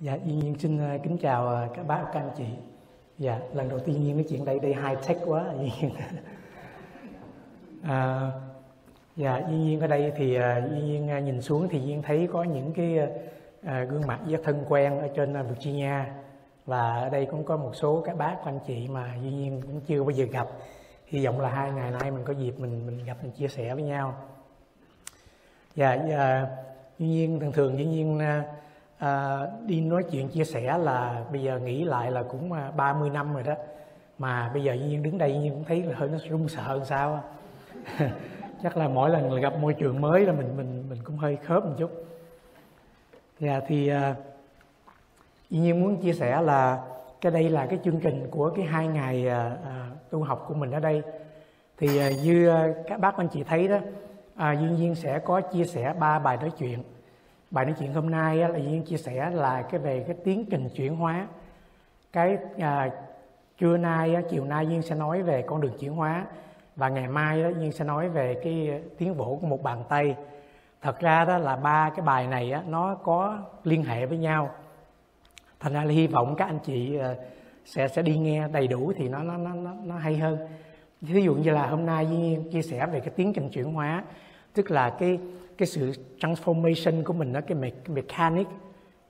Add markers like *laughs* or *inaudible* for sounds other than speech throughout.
Dạ, Duyên Nhiên xin ờ, kính chào ờ, các bác các anh chị. Dạ, lần đầu tiên Nhiên nói chuyện đây đây high tech quá Duyên Nhiên. *laughs* à, dạ, Duyên Nhiên ở đây thì ờ, uh, Duyên Nhiên nhìn xuống thì Duyên thấy có những cái à, gương mặt rất thân quen ở trên Virginia và ở đây cũng có một số các bác các anh chị mà Duyên Nhiên cũng chưa bao giờ gặp. Hy vọng là hai ngày nay mình có dịp mình mình gặp mình chia sẻ với nhau. Dạ, dạ Duyên Nhiên thường thường Duyên Nhiên À, à, đi nói chuyện chia sẻ là bây giờ nghĩ lại là cũng à, 30 năm rồi đó. Mà bây giờ nhiên đứng đây nhiên cũng thấy là hơi nó run sợ hơn sao *laughs* chắc là mỗi lần gặp môi trường mới là mình mình mình cũng hơi khớp một chút. Dạ thì à, nhiên muốn chia sẻ là cái đây là cái chương trình của cái hai ngày à, à, tu học của mình ở đây. Thì à, như à, các bác anh chị thấy đó à, duyên duyên sẽ có chia sẻ ba bài nói chuyện bài nói chuyện hôm nay là Duyên chia sẻ là cái về cái tiến trình chuyển hóa. Cái à, trưa nay chiều nay Duyên sẽ nói về con đường chuyển hóa và ngày mai đó Duyên sẽ nói về cái tiến bộ của một bàn tay. Thật ra đó là ba cái bài này á, nó có liên hệ với nhau. Thành ra là hy vọng các anh chị à, sẽ sẽ đi nghe đầy đủ thì nó nó nó nó hay hơn. Ví dụ như là hôm nay Duyên chia sẻ về cái tiến trình chuyển hóa tức là cái cái sự transformation của mình đó cái mechanic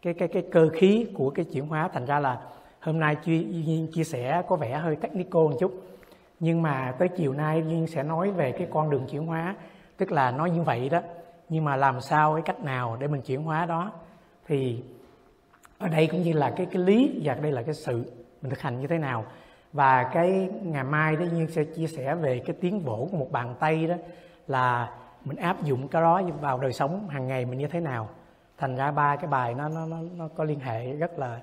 cái cái cái cơ khí của cái chuyển hóa. Thành ra là hôm nay chia, chia sẻ có vẻ hơi technical một chút nhưng mà tới chiều nay duyên sẽ nói về cái con đường chuyển hóa tức là nói như vậy đó. Nhưng mà làm sao cái cách nào để mình chuyển hóa đó? Thì ở đây cũng như là cái cái lý và đây là cái sự mình thực hành như thế nào. Và cái ngày mai đó duyên sẽ chia sẻ về cái tiến bộ của một bàn tay đó là mình áp dụng cái đó vào đời sống hàng ngày mình như thế nào. Thành ra ba cái bài nó nó nó, nó có liên hệ rất là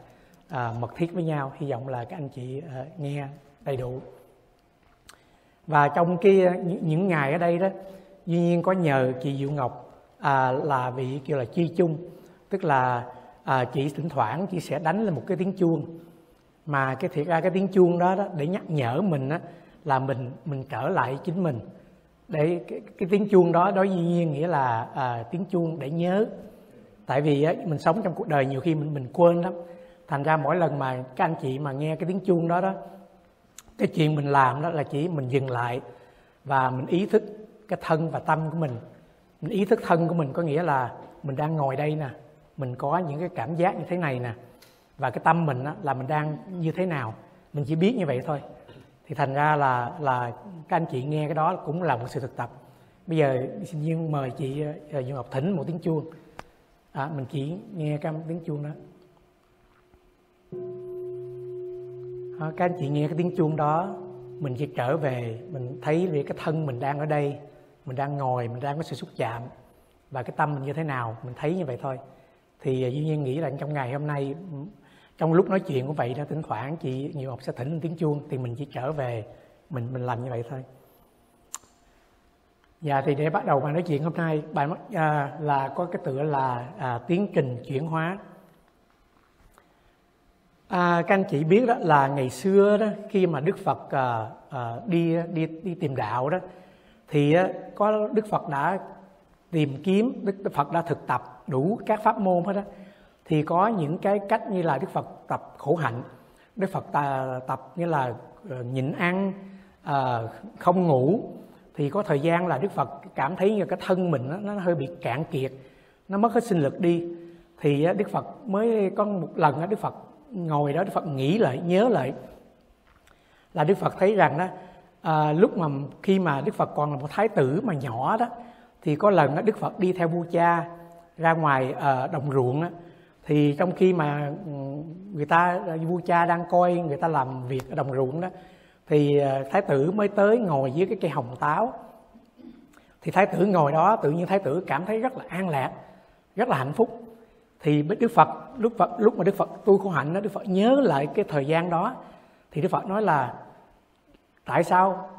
à, mật thiết với nhau. Hy vọng là các anh chị à, nghe đầy đủ. Và trong cái à, những ngày ở đây đó duy nhiên có nhờ chị diệu ngọc à, là vị kêu là chi chung. Tức là à, chị thỉnh thoảng chị sẽ đánh lên một cái tiếng chuông. Mà cái thiệt ra cái tiếng chuông đó, đó để nhắc nhở mình đó, là mình mình trở lại chính mình để cái, cái tiếng chuông đó đối dĩ nhiên nghĩa là à, tiếng chuông để nhớ. Tại vì á, mình sống trong cuộc đời nhiều khi mình mình quên lắm. Thành ra mỗi lần mà các anh chị mà nghe cái tiếng chuông đó đó cái chuyện mình làm đó là chỉ mình dừng lại và mình ý thức cái thân và tâm của mình. Mình ý thức thân của mình có nghĩa là mình đang ngồi đây nè mình có những cái cảm giác như thế này nè và cái tâm mình á, là mình đang như thế nào. Mình chỉ biết như vậy thôi thì thành ra là là các anh chị nghe cái đó cũng là một sự thực tập. Bây giờ xin duyên mời chị uh, Ngọc Thỉnh một tiếng chuông. À, mình chỉ nghe cái tiếng chuông đó. À, các anh chị nghe cái tiếng chuông đó mình chỉ trở về mình thấy về cái thân mình đang ở đây. Mình đang ngồi mình đang có sự xúc chạm. Và cái tâm mình như thế nào mình thấy như vậy thôi. Thì ờ, duy nhiên nghĩ là trong ngày hôm nay trong lúc nói chuyện cũng vậy đó thỉnh thoảng chị nhiều học sẽ thỉnh tiếng chuông thì mình chỉ trở về mình mình làm như vậy thôi Dạ thì để bắt đầu bài nói chuyện hôm nay bài à, là có cái tựa là à, tiến trình chuyển hóa. À, các anh chị biết đó là ngày xưa đó khi mà Đức Phật à, à, đi đi đi tìm đạo đó thì á, có Đức Phật đã tìm kiếm Đức Phật đã thực tập đủ các pháp môn hết đó thì có những cái cách như là Đức Phật tập khổ hạnh Đức Phật tập như là ờ, nhịn ăn ờ, không ngủ. Thì có thời gian là Đức Phật cảm thấy như cái thân mình nó, nó hơi bị cạn kiệt nó mất hết sinh lực đi. Thì Đức Phật mới có một lần Đức Phật ngồi đó Đức Phật nghĩ lại nhớ lại là Đức Phật thấy rằng đó à, ờ, lúc mà khi mà Đức Phật còn là một thái tử mà nhỏ đó thì có lần đó Đức Phật đi theo vua cha ra ngoài à, đồng ruộng đó, thì trong khi mà ừ, người ta ờ, vua cha đang coi người ta làm việc ở đồng ruộng đó, thì ờ, thái tử mới tới ngồi dưới cái cây hồng táo. Thì thái tử ngồi đó, tự nhiên thái tử cảm thấy rất là an lạc, rất là hạnh phúc. Thì đức phật lúc phật, lúc mà đức phật tu khổ hạnh đó, đức phật nhớ lại cái thời gian đó. Thì đức phật nói là, tại sao?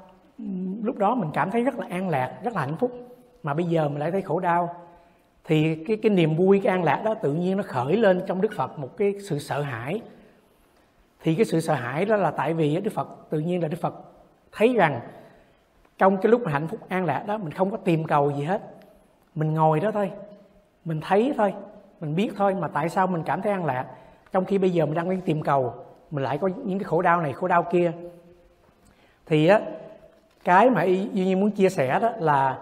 Lúc đó mình cảm thấy rất là an lạc, rất là hạnh phúc. Mà bây giờ mình lại thấy khổ đau thì cái cái niềm vui cái an lạc đó tự nhiên nó khởi lên trong đức phật một cái sự sợ hãi. Thì cái sự sợ hãi đó là tại vì đức phật tự nhiên là đức phật thấy rằng trong cái lúc mà hạnh phúc an lạc đó mình không có tìm cầu gì hết. Mình ngồi đó thôi mình thấy thôi mình biết thôi mà tại sao mình cảm thấy an lạc. Trong khi bây giờ mình đang đi tìm cầu mình lại có những cái khổ đau này khổ đau kia. Thì á cái mà y nhiên muốn chia sẻ đó là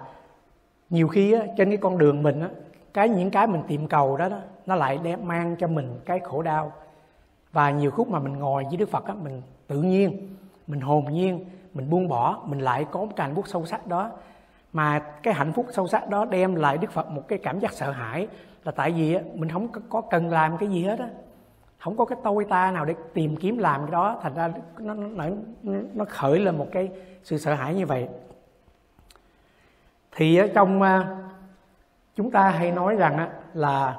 nhiều khi á, trên cái con đường mình á, cái những cái mình tìm cầu đó, đó nó lại đem mang cho mình cái khổ đau. Và nhiều khúc mà mình ngồi với đức phật á, mình tự nhiên mình hồn nhiên mình buông bỏ mình lại có một cái hạnh phúc sâu sắc đó. Mà cái hạnh phúc sâu sắc đó đem lại đức phật một cái cảm giác sợ hãi là tại vì mình không có cần làm cái gì hết á. Không có cái tôi ta nào để tìm kiếm làm cái đó thành ra nó nó nó khởi lên một cái sự sợ hãi như vậy. Thì ở trong à, chúng ta hay nói rằng á, là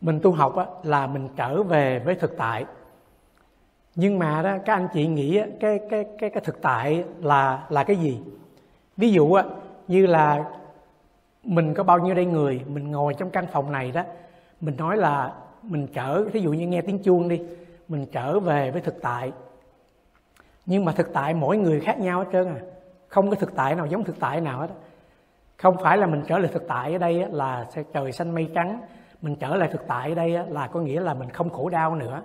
mình tu học á, là mình trở về với thực tại. Nhưng mà đó, các anh chị nghĩ cái cái cái cái thực tại là là cái gì? Ví dụ á, như là mình có bao nhiêu đây người, mình ngồi trong căn phòng này đó, mình nói là mình trở ví dụ như nghe tiếng chuông đi, mình trở về với thực tại. Nhưng mà thực tại mỗi người khác nhau hết trơn à. Không có thực tại nào giống thực tại nào hết không phải là mình trở lại thực tại ở đây là sẽ trời xanh mây trắng. Mình trở lại thực tại ở đây là có nghĩa là mình không khổ đau nữa.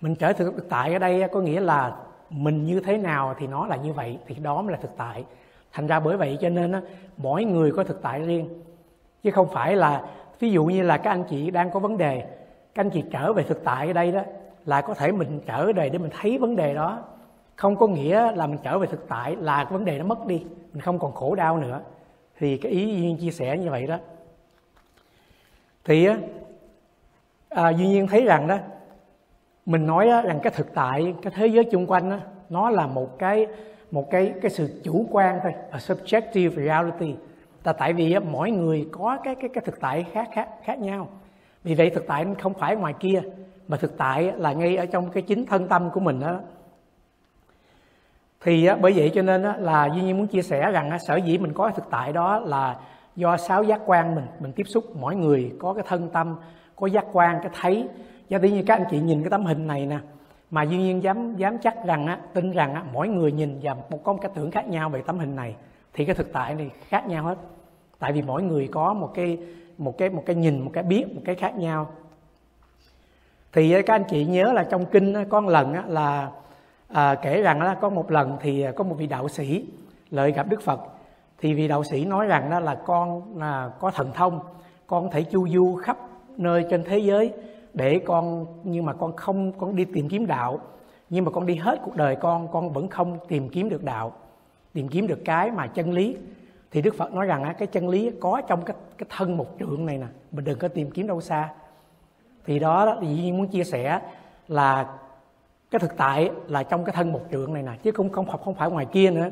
Mình trở thực tại ở đây có nghĩa là mình như thế nào thì nó là như vậy, thì đó mới là thực tại. Thành ra bởi vậy cho nên mỗi người có thực tại riêng. Chứ không phải là, ví dụ như là các anh chị đang có vấn đề, các anh chị trở về thực tại ở đây đó, là có thể mình trở về để mình thấy vấn đề đó. Không có nghĩa là mình trở về thực tại là cái vấn đề nó mất đi, mình không còn khổ đau nữa thì cái ý duyên chia sẻ như vậy đó. Thì à, duy nhiên thấy rằng đó mình nói rằng cái thực tại cái thế giới chung quanh đó, nó là một cái một cái cái sự chủ quan thôi a subjective reality. Là tại vì mỗi người có cái cái cái thực tại khác khác khác nhau. Vì vậy thực tại không phải ngoài kia mà thực tại là ngay ở trong cái chính thân tâm của mình đó thì bởi vậy cho nên là duy nhiên muốn chia sẻ rằng sở dĩ mình có thực tại đó là do sáu giác quan mình mình tiếp xúc. Mỗi người có cái thân tâm, có giác quan, cái thấy. Do tự nhiên các anh chị nhìn cái tấm hình này nè, mà duy nhiên dám dám chắc rằng á, tin rằng á, mỗi người nhìn và một, có một cái tưởng khác nhau về tấm hình này, thì cái thực tại này khác nhau hết. Tại vì mỗi người có một cái một cái một cái nhìn, một cái biết, một cái khác nhau. Thì các anh chị nhớ là trong kinh có một lần là à, kể rằng là có một lần thì à, có một vị đạo sĩ lợi gặp đức phật. Thì vị đạo sĩ nói rằng đó là con là có thần thông con có thể chu du khắp nơi trên thế giới để con nhưng mà con không con đi tìm kiếm đạo. Nhưng mà con đi hết cuộc đời con con vẫn không tìm kiếm được đạo tìm kiếm được cái mà chân lý. Thì đức phật nói rằng cái chân lý có trong cái cái thân một trượng này nè mình đừng có tìm kiếm đâu xa. Thì đó là dĩ nhiên muốn chia sẻ là cái thực tại là trong cái thân một trượng này nè chứ không không không phải ngoài kia nữa.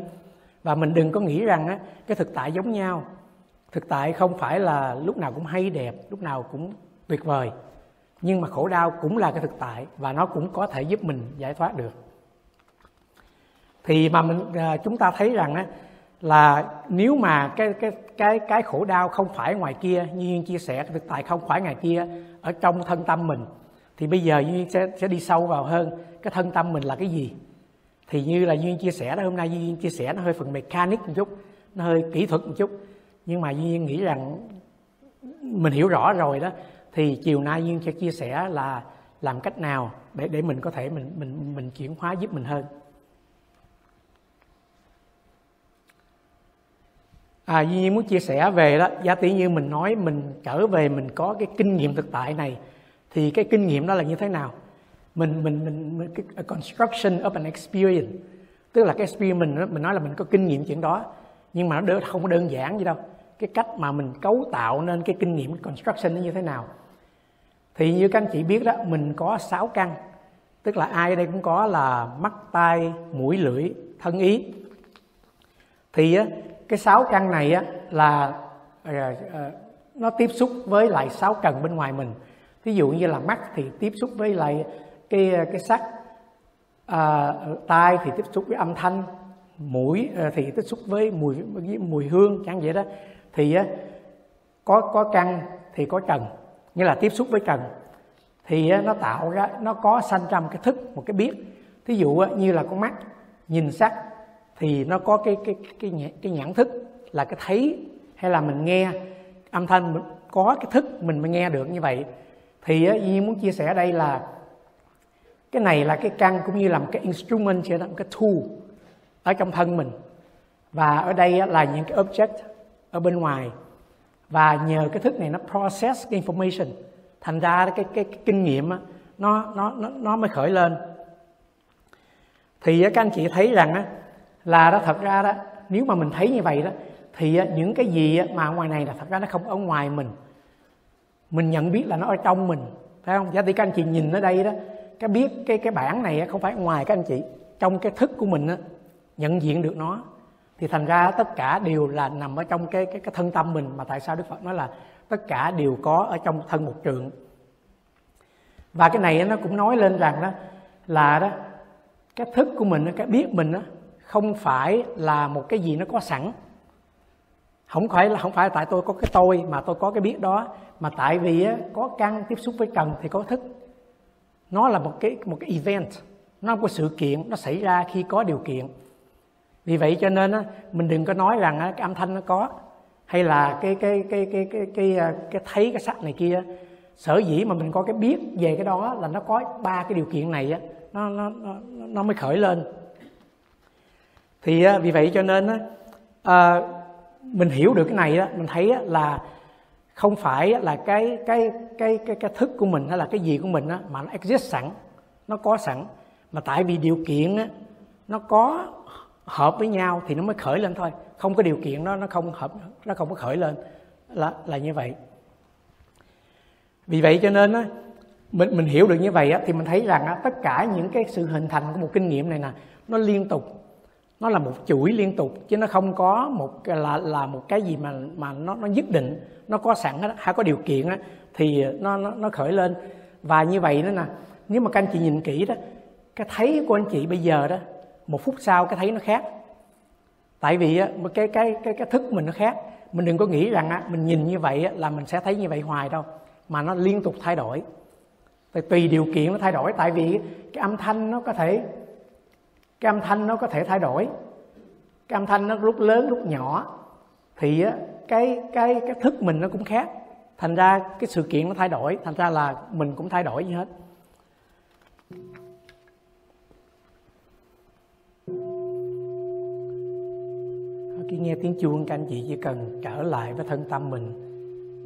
Và mình đừng có nghĩ rằng á, cái thực tại giống nhau. Thực tại không phải là lúc nào cũng hay đẹp lúc nào cũng tuyệt vời. Nhưng mà khổ đau cũng là cái thực tại và nó cũng có thể giúp mình giải thoát được. Thì mà mình à, chúng ta thấy rằng á, là nếu mà cái cái cái cái khổ đau không phải ngoài kia như chia sẻ thực tại không phải ngoài kia ở trong thân tâm mình thì bây giờ duyên sẽ sẽ đi sâu vào hơn. Cái thân tâm mình là cái gì? Thì như là duyên chia sẻ đó, hôm nay duyên chia sẻ nó hơi phần mechanic một chút, nó hơi kỹ thuật một chút. Nhưng mà duyên nghĩ rằng mình hiểu rõ rồi đó, thì chiều nay duyên sẽ chia sẻ là làm cách nào để để mình có thể mình mình mình chuyển hóa giúp mình hơn. À duy nhiên muốn chia sẻ về đó, giá tỷ như mình nói, mình trở về mình có cái kinh nghiệm thực tại này thì cái kinh nghiệm đó là như thế nào? Mình mình mình, mình cái construction of an experience. Tức là cái experience mình mình nói là mình có kinh nghiệm chuyện đó nhưng mà nó không có đơn giản gì đâu. Cái cách mà mình cấu tạo nên cái kinh nghiệm construction nó như thế nào? Thì như các anh chị biết đó mình có sáu căn. Tức là ai đây cũng có là mắt tai mũi lưỡi thân ý. Thì cái sáu căn này là à, à, nó tiếp xúc với lại sáu cần bên ngoài mình ví dụ như là mắt thì tiếp xúc với lại cái cái sắc à, tai thì tiếp xúc với âm thanh mũi à, thì tiếp xúc với mùi với mùi hương chẳng vậy đó. Thì có có căn thì có trần như là tiếp xúc với trần. Thì nó tạo ra nó có sanh ra một cái thức một cái biết. Thí dụ như là con mắt nhìn sắc thì nó có cái cái cái cái, cái nhãn thức là cái thấy hay là mình nghe âm thanh mình có cái thức mình mới nghe được như vậy thì á, Duy muốn chia sẻ đây là cái này là cái căn cũng như là một cái instrument sẽ là một cái tool ở trong thân mình. Và ở đây là những cái object ở bên ngoài. Và nhờ cái thức này nó process cái information thành ra cái cái, cái kinh nghiệm nó nó nó nó mới khởi lên. Thì các anh chị thấy rằng là đó thật ra đó nếu mà mình thấy như vậy đó thì những cái gì mà ngoài này là thật ra nó không ở ngoài mình mình nhận biết là nó ở trong mình phải không? Giá thì các anh chị nhìn ở đây đó cái biết cái cái bản này không phải ngoài các anh chị trong cái thức của mình đó, nhận diện được nó. Thì thành ra tất cả đều là nằm ở trong cái cái cái thân tâm mình mà tại sao Đức Phật nói là tất cả đều có ở trong thân một trường. Và cái này nó cũng nói lên rằng đó là đó cái thức của mình cái biết mình đó, không phải là một cái gì nó có sẵn không phải là không phải là tại tôi có cái tôi mà tôi có cái biết đó. Mà tại vì á, có căn tiếp xúc với trần thì có thức. Nó là một cái một cái event. Nó có sự kiện nó xảy ra khi có điều kiện. Vì vậy cho nên á, mình đừng có nói rằng á, cái âm thanh nó có hay là cái cái cái cái cái cái cái, cái thấy cái sắc này kia. Sở dĩ mà mình có cái biết về cái đó là nó có ba cái điều kiện này á nó nó nó, nó mới khởi lên. Thì á, vì vậy cho nên á, à, mình hiểu được cái này á mình thấy á, là không phải là cái cái cái cái cái thức của mình hay là cái gì của mình á mà nó exist sẵn nó có sẵn. Mà tại vì điều kiện á nó có hợp với nhau thì nó mới khởi lên thôi. Không có điều kiện đó nó không hợp nó không có khởi lên là là như vậy. Vì vậy cho nên á mình mình hiểu được như vậy á thì mình thấy rằng á tất cả những cái sự hình thành của một kinh nghiệm này nè nó liên tục nó là một chuỗi liên tục chứ nó không có một là là một cái gì mà mà nó nó nhất định nó có sẵn đó, hay có điều kiện đó, thì nó, nó nó khởi lên. Và như vậy nữa nè nếu mà các anh chị nhìn kỹ đó cái thấy của anh chị bây giờ đó một phút sau cái thấy nó khác. Tại vì cái cái cái cái thức mình nó khác. Mình đừng có nghĩ rằng á mình nhìn như vậy là mình sẽ thấy như vậy hoài đâu mà nó liên tục thay đổi. Tùy điều kiện nó thay đổi tại vì cái âm thanh nó có thể cái âm thanh nó có thể thay đổi. Cái âm thanh nó lúc lớn, lúc nhỏ, thì cái cái cái thức mình nó cũng khác. Thành ra cái sự kiện nó thay đổi, thành ra là mình cũng thay đổi như hết. Khi nghe tiếng chuông, các anh chị chỉ cần trở lại với thân tâm mình,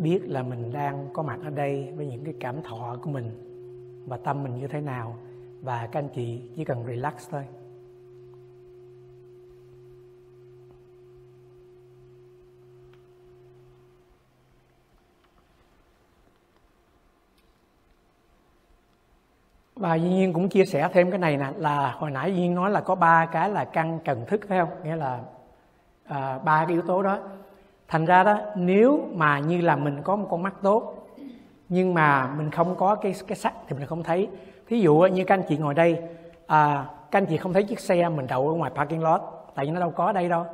biết là mình đang có mặt ở đây với những cái cảm thọ của mình và tâm mình như thế nào, và các anh chị chỉ cần relax thôi. Và Duy Nhiên cũng chia sẻ thêm cái này nè là hồi nãy Duy Nhiên nói là có ba cái là căn cần thức phải không? Nghĩa là à, ba cái yếu tố đó. Thành ra đó nếu mà như là mình có một con mắt tốt nhưng mà mình không có cái cái sắc thì mình không thấy. Thí dụ như các anh chị ngồi đây, à, các anh chị không thấy chiếc xe mình đậu ở ngoài parking lot tại vì nó đâu có ở đây đâu.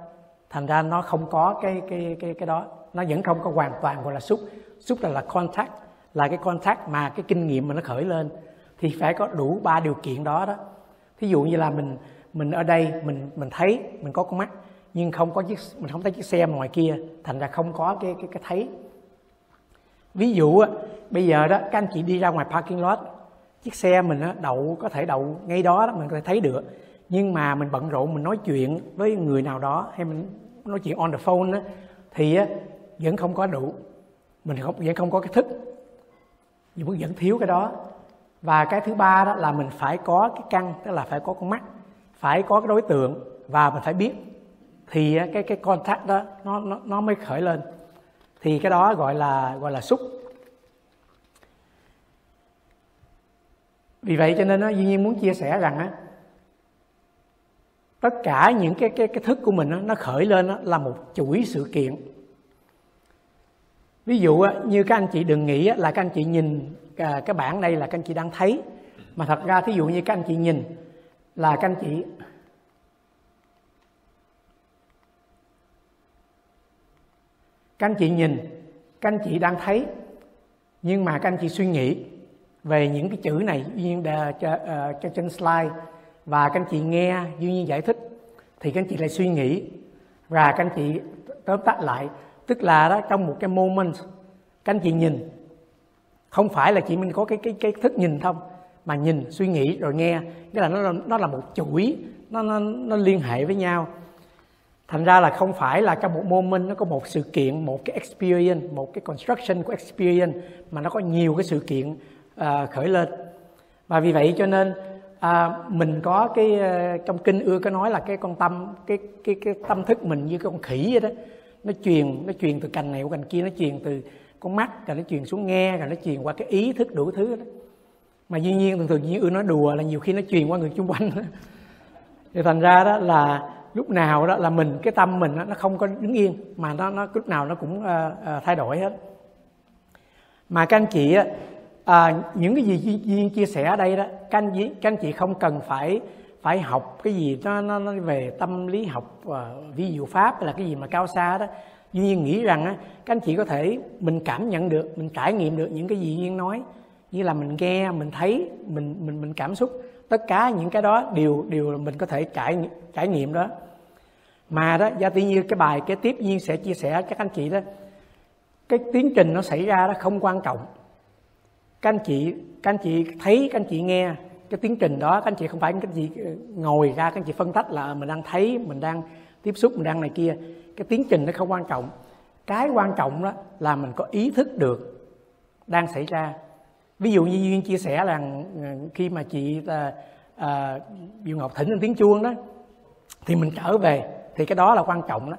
Thành ra nó không có cái cái cái cái đó, nó vẫn không có hoàn toàn gọi là xúc. Xúc là là contact, là cái contact mà cái kinh nghiệm mà nó khởi lên thì phải có đủ ba điều kiện đó đó. Thí dụ như là mình mình ở đây mình mình thấy mình có con mắt nhưng không có chiếc mình không thấy chiếc xe ngoài kia thành ra không có cái cái cái thấy. Ví dụ bây giờ đó các anh chị đi ra ngoài parking lot chiếc xe mình đậu có thể đậu ngay đó, đó mình có thể thấy được. Nhưng mà mình bận rộn mình nói chuyện với người nào đó hay mình nói chuyện on the phone đó, thì vẫn không có đủ mình không vẫn không có cái thức vẫn vẫn thiếu cái đó và cái thứ ba đó là mình phải có cái căn tức là phải có con mắt phải có cái đối tượng và mình phải biết. Thì cái cái contact đó nó nó nó mới khởi lên. Thì cái đó gọi là gọi là xúc. Vì vậy cho nên nó duy nhiên muốn chia sẻ rằng á tất cả những cái cái cái thức của mình đó, nó khởi lên đó, là một chuỗi sự kiện. Ví dụ như các anh chị đừng nghĩ là các anh chị nhìn à, cái bảng đây là các anh chị đang thấy mà thật ra thí dụ như các anh chị nhìn là các anh chị các anh chị nhìn các anh chị đang thấy nhưng mà các anh chị suy nghĩ về những cái chữ này duyên cho, uh, cho trên slide và các anh chị nghe duy nhiên giải thích thì các anh chị lại suy nghĩ và các anh chị tóm tắt lại tức là đó trong một cái moment các anh chị nhìn không phải là chị mình có cái cái cái thức nhìn không mà nhìn suy nghĩ rồi nghe. Nghĩa là nó nó là một chuỗi nó nó, nó liên hệ với nhau. Thành ra là không phải là trong một moment nó có một sự kiện một cái experience một cái construction của experience mà nó có nhiều cái sự kiện uh, khởi lên. Và vì vậy cho nên à, mình có cái uh, trong kinh ưa có nói là cái con tâm cái cái cái tâm thức mình như cái con khỉ vậy đó. Nó truyền nó truyền từ cành này qua cành kia nó truyền từ con mắt rồi nó truyền xuống nghe rồi nó truyền qua cái ý thức đủ thứ đó. Mà dĩ nhiên thường thường duy ưa nói đùa là nhiều khi nó truyền qua người xung quanh thì thành ra đó là lúc nào đó là mình cái tâm mình đó, nó không có đứng yên mà nó nó lúc nào nó cũng uh, uh, thay đổi hết. Mà các anh chị á, à, những cái gì duyên chia sẻ ở đây đó các anh, các anh chị không cần phải phải học cái gì nó nó, nó về tâm lý học uh, ví dụ pháp hay là cái gì mà cao xa đó duy nhiên nghĩ rằng á, các anh chị có thể mình cảm nhận được mình trải nghiệm được những cái gì duyên nói. Như là mình nghe mình thấy mình mình mình cảm xúc. Tất cả những cái đó đều đều là mình có thể trải trải nghiệm đó. Mà đó do tự nhiên cái bài cái tiếp nhiên sẽ chia sẻ các anh chị đó cái tiến trình nó xảy ra đó không quan trọng. Các anh chị các anh chị thấy các anh chị nghe cái tiến trình đó các anh chị không phải các anh chị ngồi ra các anh chị phân tách là mình đang thấy mình đang tiếp xúc mình đang này kia cái tiến trình nó không quan trọng. Cái quan trọng đó là mình có ý thức được đang xảy ra. Ví dụ như duyên chia sẻ là ờ, khi mà chị à, à, Diệu Ngọc thỉnh lên tiếng chuông đó thì mình trở về thì cái đó là quan trọng đó.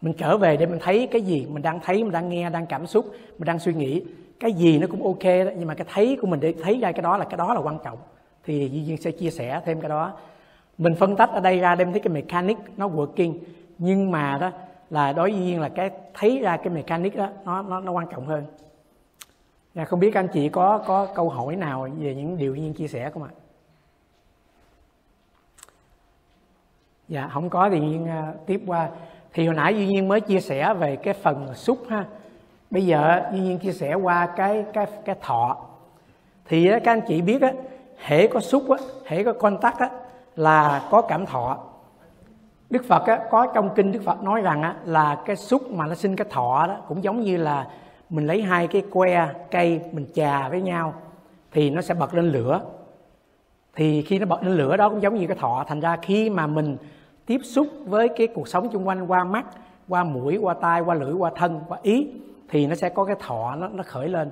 Mình trở về để mình thấy cái gì mình đang thấy mình đang nghe đang cảm xúc mình đang suy nghĩ. Cái gì nó cũng ok đó nhưng mà cái thấy của mình để thấy ra cái đó là cái đó là quan trọng. Thì Duy Duyên sẽ chia sẻ thêm cái đó. Mình phân tách ở đây ra đem thấy cái mechanic nó working nhưng mà đó là đối với Duyên là cái thấy ra cái mechanic đó nó nó, nó quan trọng hơn Dạ, không biết các anh chị có có câu hỏi nào về những điều Duyên chia sẻ không ạ? Dạ, không có thì Duyên uh, tiếp qua. Thì hồi nãy Duy Nhiên mới chia sẻ về cái phần xúc ha. Bây giờ Duy Nhiên chia sẻ qua cái cái cái thọ. Thì các anh chị biết á, hễ có xúc á, hễ có contact á là có cảm thọ. Đức Phật á, có trong kinh Đức Phật nói rằng á, là cái xúc mà nó sinh cái thọ đó cũng giống như là mình lấy hai cái que cây mình chà với nhau thì nó sẽ bật lên lửa. Thì khi nó bật lên lửa đó cũng giống như cái thọ thành ra khi mà mình tiếp xúc với cái cuộc sống xung quanh qua mắt qua mũi qua tai qua lưỡi qua thân qua ý thì nó sẽ có cái thọ nó nó khởi lên.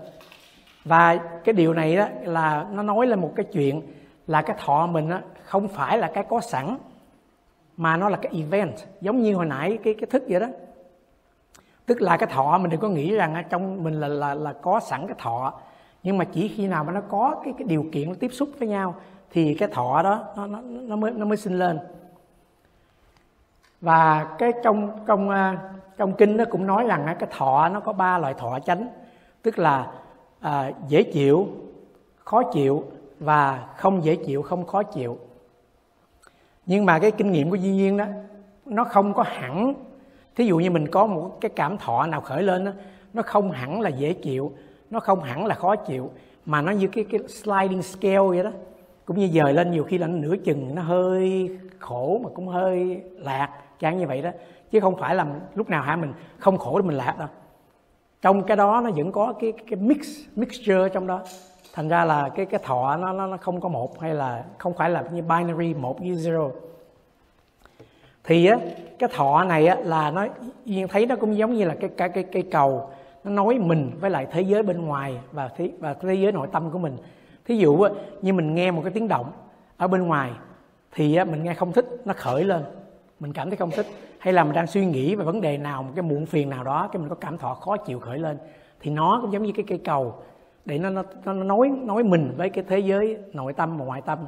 Và cái điều này đó là nó nói lên một cái chuyện là cái thọ mình đó, không phải là cái có sẵn mà nó là cái event giống như hồi nãy cái cái thức vậy đó. Tức là cái thọ mình đừng có nghĩ rằng trong mình là là là có sẵn cái thọ. Nhưng mà chỉ khi nào mà nó có cái cái điều kiện nó tiếp xúc với nhau thì cái thọ đó nó nó nó mới nó mới sinh lên. Và cái trong trong à, trong kinh nó cũng nói rằng cái thọ nó có ba loại thọ chánh. Tức là à, dễ chịu khó chịu và không dễ chịu không khó chịu nhưng mà cái kinh nghiệm của duy nhiên đó nó không có hẳn. Thí dụ như mình có một cái cảm thọ nào khởi lên đó, nó không hẳn là dễ chịu nó không hẳn là khó chịu mà nó như cái cái sliding scale vậy đó. Cũng như dời lên nhiều khi là nửa chừng nó hơi khổ mà cũng hơi lạc chẳng như vậy đó. Chứ không phải là lúc nào hả mình không khổ thì mình lạc đâu. Trong cái đó nó vẫn có cái cái mix mixture trong đó thành ra là cái cái thọ nó nó nó không có một hay là không phải là như binary một với zero. Thì á cái thọ này á là nó yên thấy nó cũng giống như là cái cái cái cây cầu. Nó nối mình với lại thế giới bên ngoài và thế và thế giới nội tâm của mình. Thí dụ á, như mình nghe một cái tiếng động ở bên ngoài thì á, mình nghe không thích nó khởi lên. Mình cảm thấy không thích. Hay là mình đang suy nghĩ về vấn đề nào một cái muộn phiền nào đó cái mình có cảm thọ khó chịu khởi lên thì nó cũng giống như cái cây cầu để nó nó, nó nối nối mình với cái thế giới nội tâm và ngoại tâm.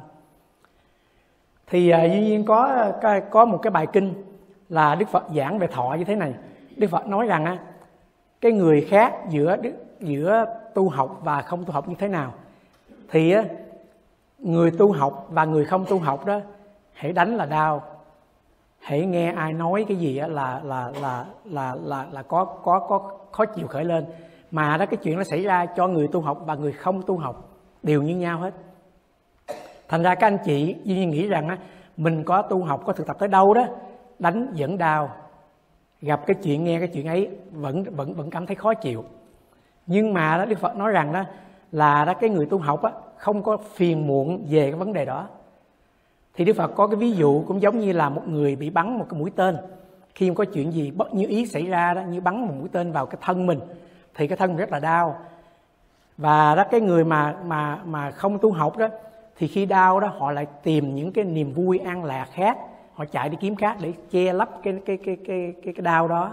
Thì à, uh, duy nhiên có có một cái bài kinh là Đức Phật giảng về thọ như thế này. Đức Phật nói rằng á cái người khác giữa giữa tu học và không tu học như thế nào? Thì á người tu học và người không tu học đó hãy đánh là đau. Hãy nghe ai nói cái gì á là là là là là là có có có khó chịu khởi lên mà đó, cái chuyện nó xảy ra cho người tu học và người không tu học đều như nhau hết. Thành ra các anh chị duy nhiên nghĩ rằng á, mình có tu học, có thực tập tới đâu đó, đánh dẫn đau gặp cái chuyện, nghe cái chuyện ấy vẫn vẫn vẫn cảm thấy khó chịu. Nhưng mà đó, đức phật nói rằng đó, là đó, cái người tu học á, không có phiền muộn về cái vấn đề đó. Thì đức phật có cái ví dụ cũng giống như là một người bị bắn một cái mũi tên. Khi có chuyện gì bất như ý xảy ra đó, như bắn một mũi tên vào cái thân mình thì cái thân rất là đau. Và đó cái người mà mà mà không tu học đó thì khi đau đó họ lại tìm những cái niềm vui an lạc khác. Họ chạy đi kiếm khác để che lấp cái cái cái cái cái cái đau đó.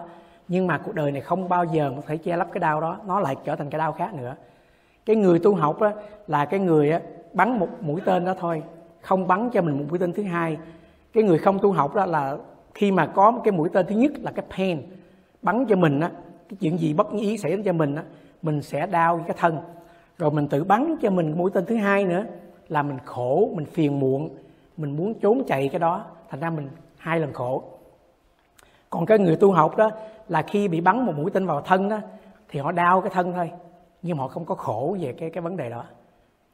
Nhưng mà cuộc đời này không bao giờ có thể che lấp cái đau đó. Nó lại trở thành cái đau khác nữa. Cái người tu học đó là cái người đó, bắn một mũi tên đó thôi. Không bắn cho mình một mũi tên thứ hai. Cái người không tu học đó là khi mà có một cái mũi tên thứ nhất là cái pain bắn cho mình á cái chuyện gì bất ý xảy đến cho mình á, mình sẽ đau cái thân. Rồi mình tự bắn cho mình mũi tên thứ hai nữa, là mình khổ, mình phiền muộn, mình muốn trốn chạy cái đó. Thành ra mình hai lần khổ. Còn cái người tu học đó, là khi bị bắn một mũi tên vào thân đó thì họ đau cái thân thôi, nhưng họ không có khổ về cái cái vấn đề đó.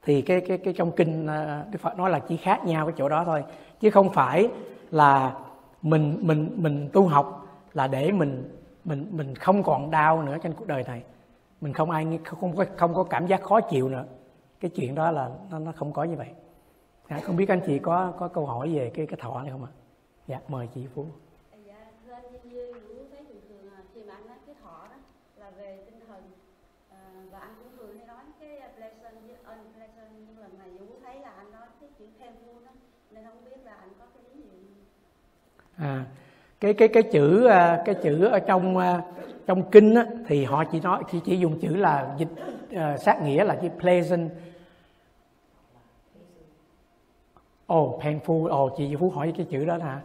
Thì cái cái cái trong kinh à, Đức Phật nói là chỉ khác nhau cái chỗ đó thôi, chứ không phải là mình mình mình tu học là để mình mình mình không còn đau nữa trên cuộc đời này. Mình không ai không có không có cảm giác khó chịu nữa. Cái chuyện đó là nó nó không có như vậy. À, không biết anh chị có có câu hỏi về cái cái thọ này không ạ? Dạ mời chị phú. À cái cái cái chữ à, cái chữ ở trong à, trong kinh á, thì họ chỉ nói chỉ chỉ dùng chữ là dịch uh, sát nghĩa là chữ pleasant. Oh painful. Oh chị phú hỏi cái chữ đó hả?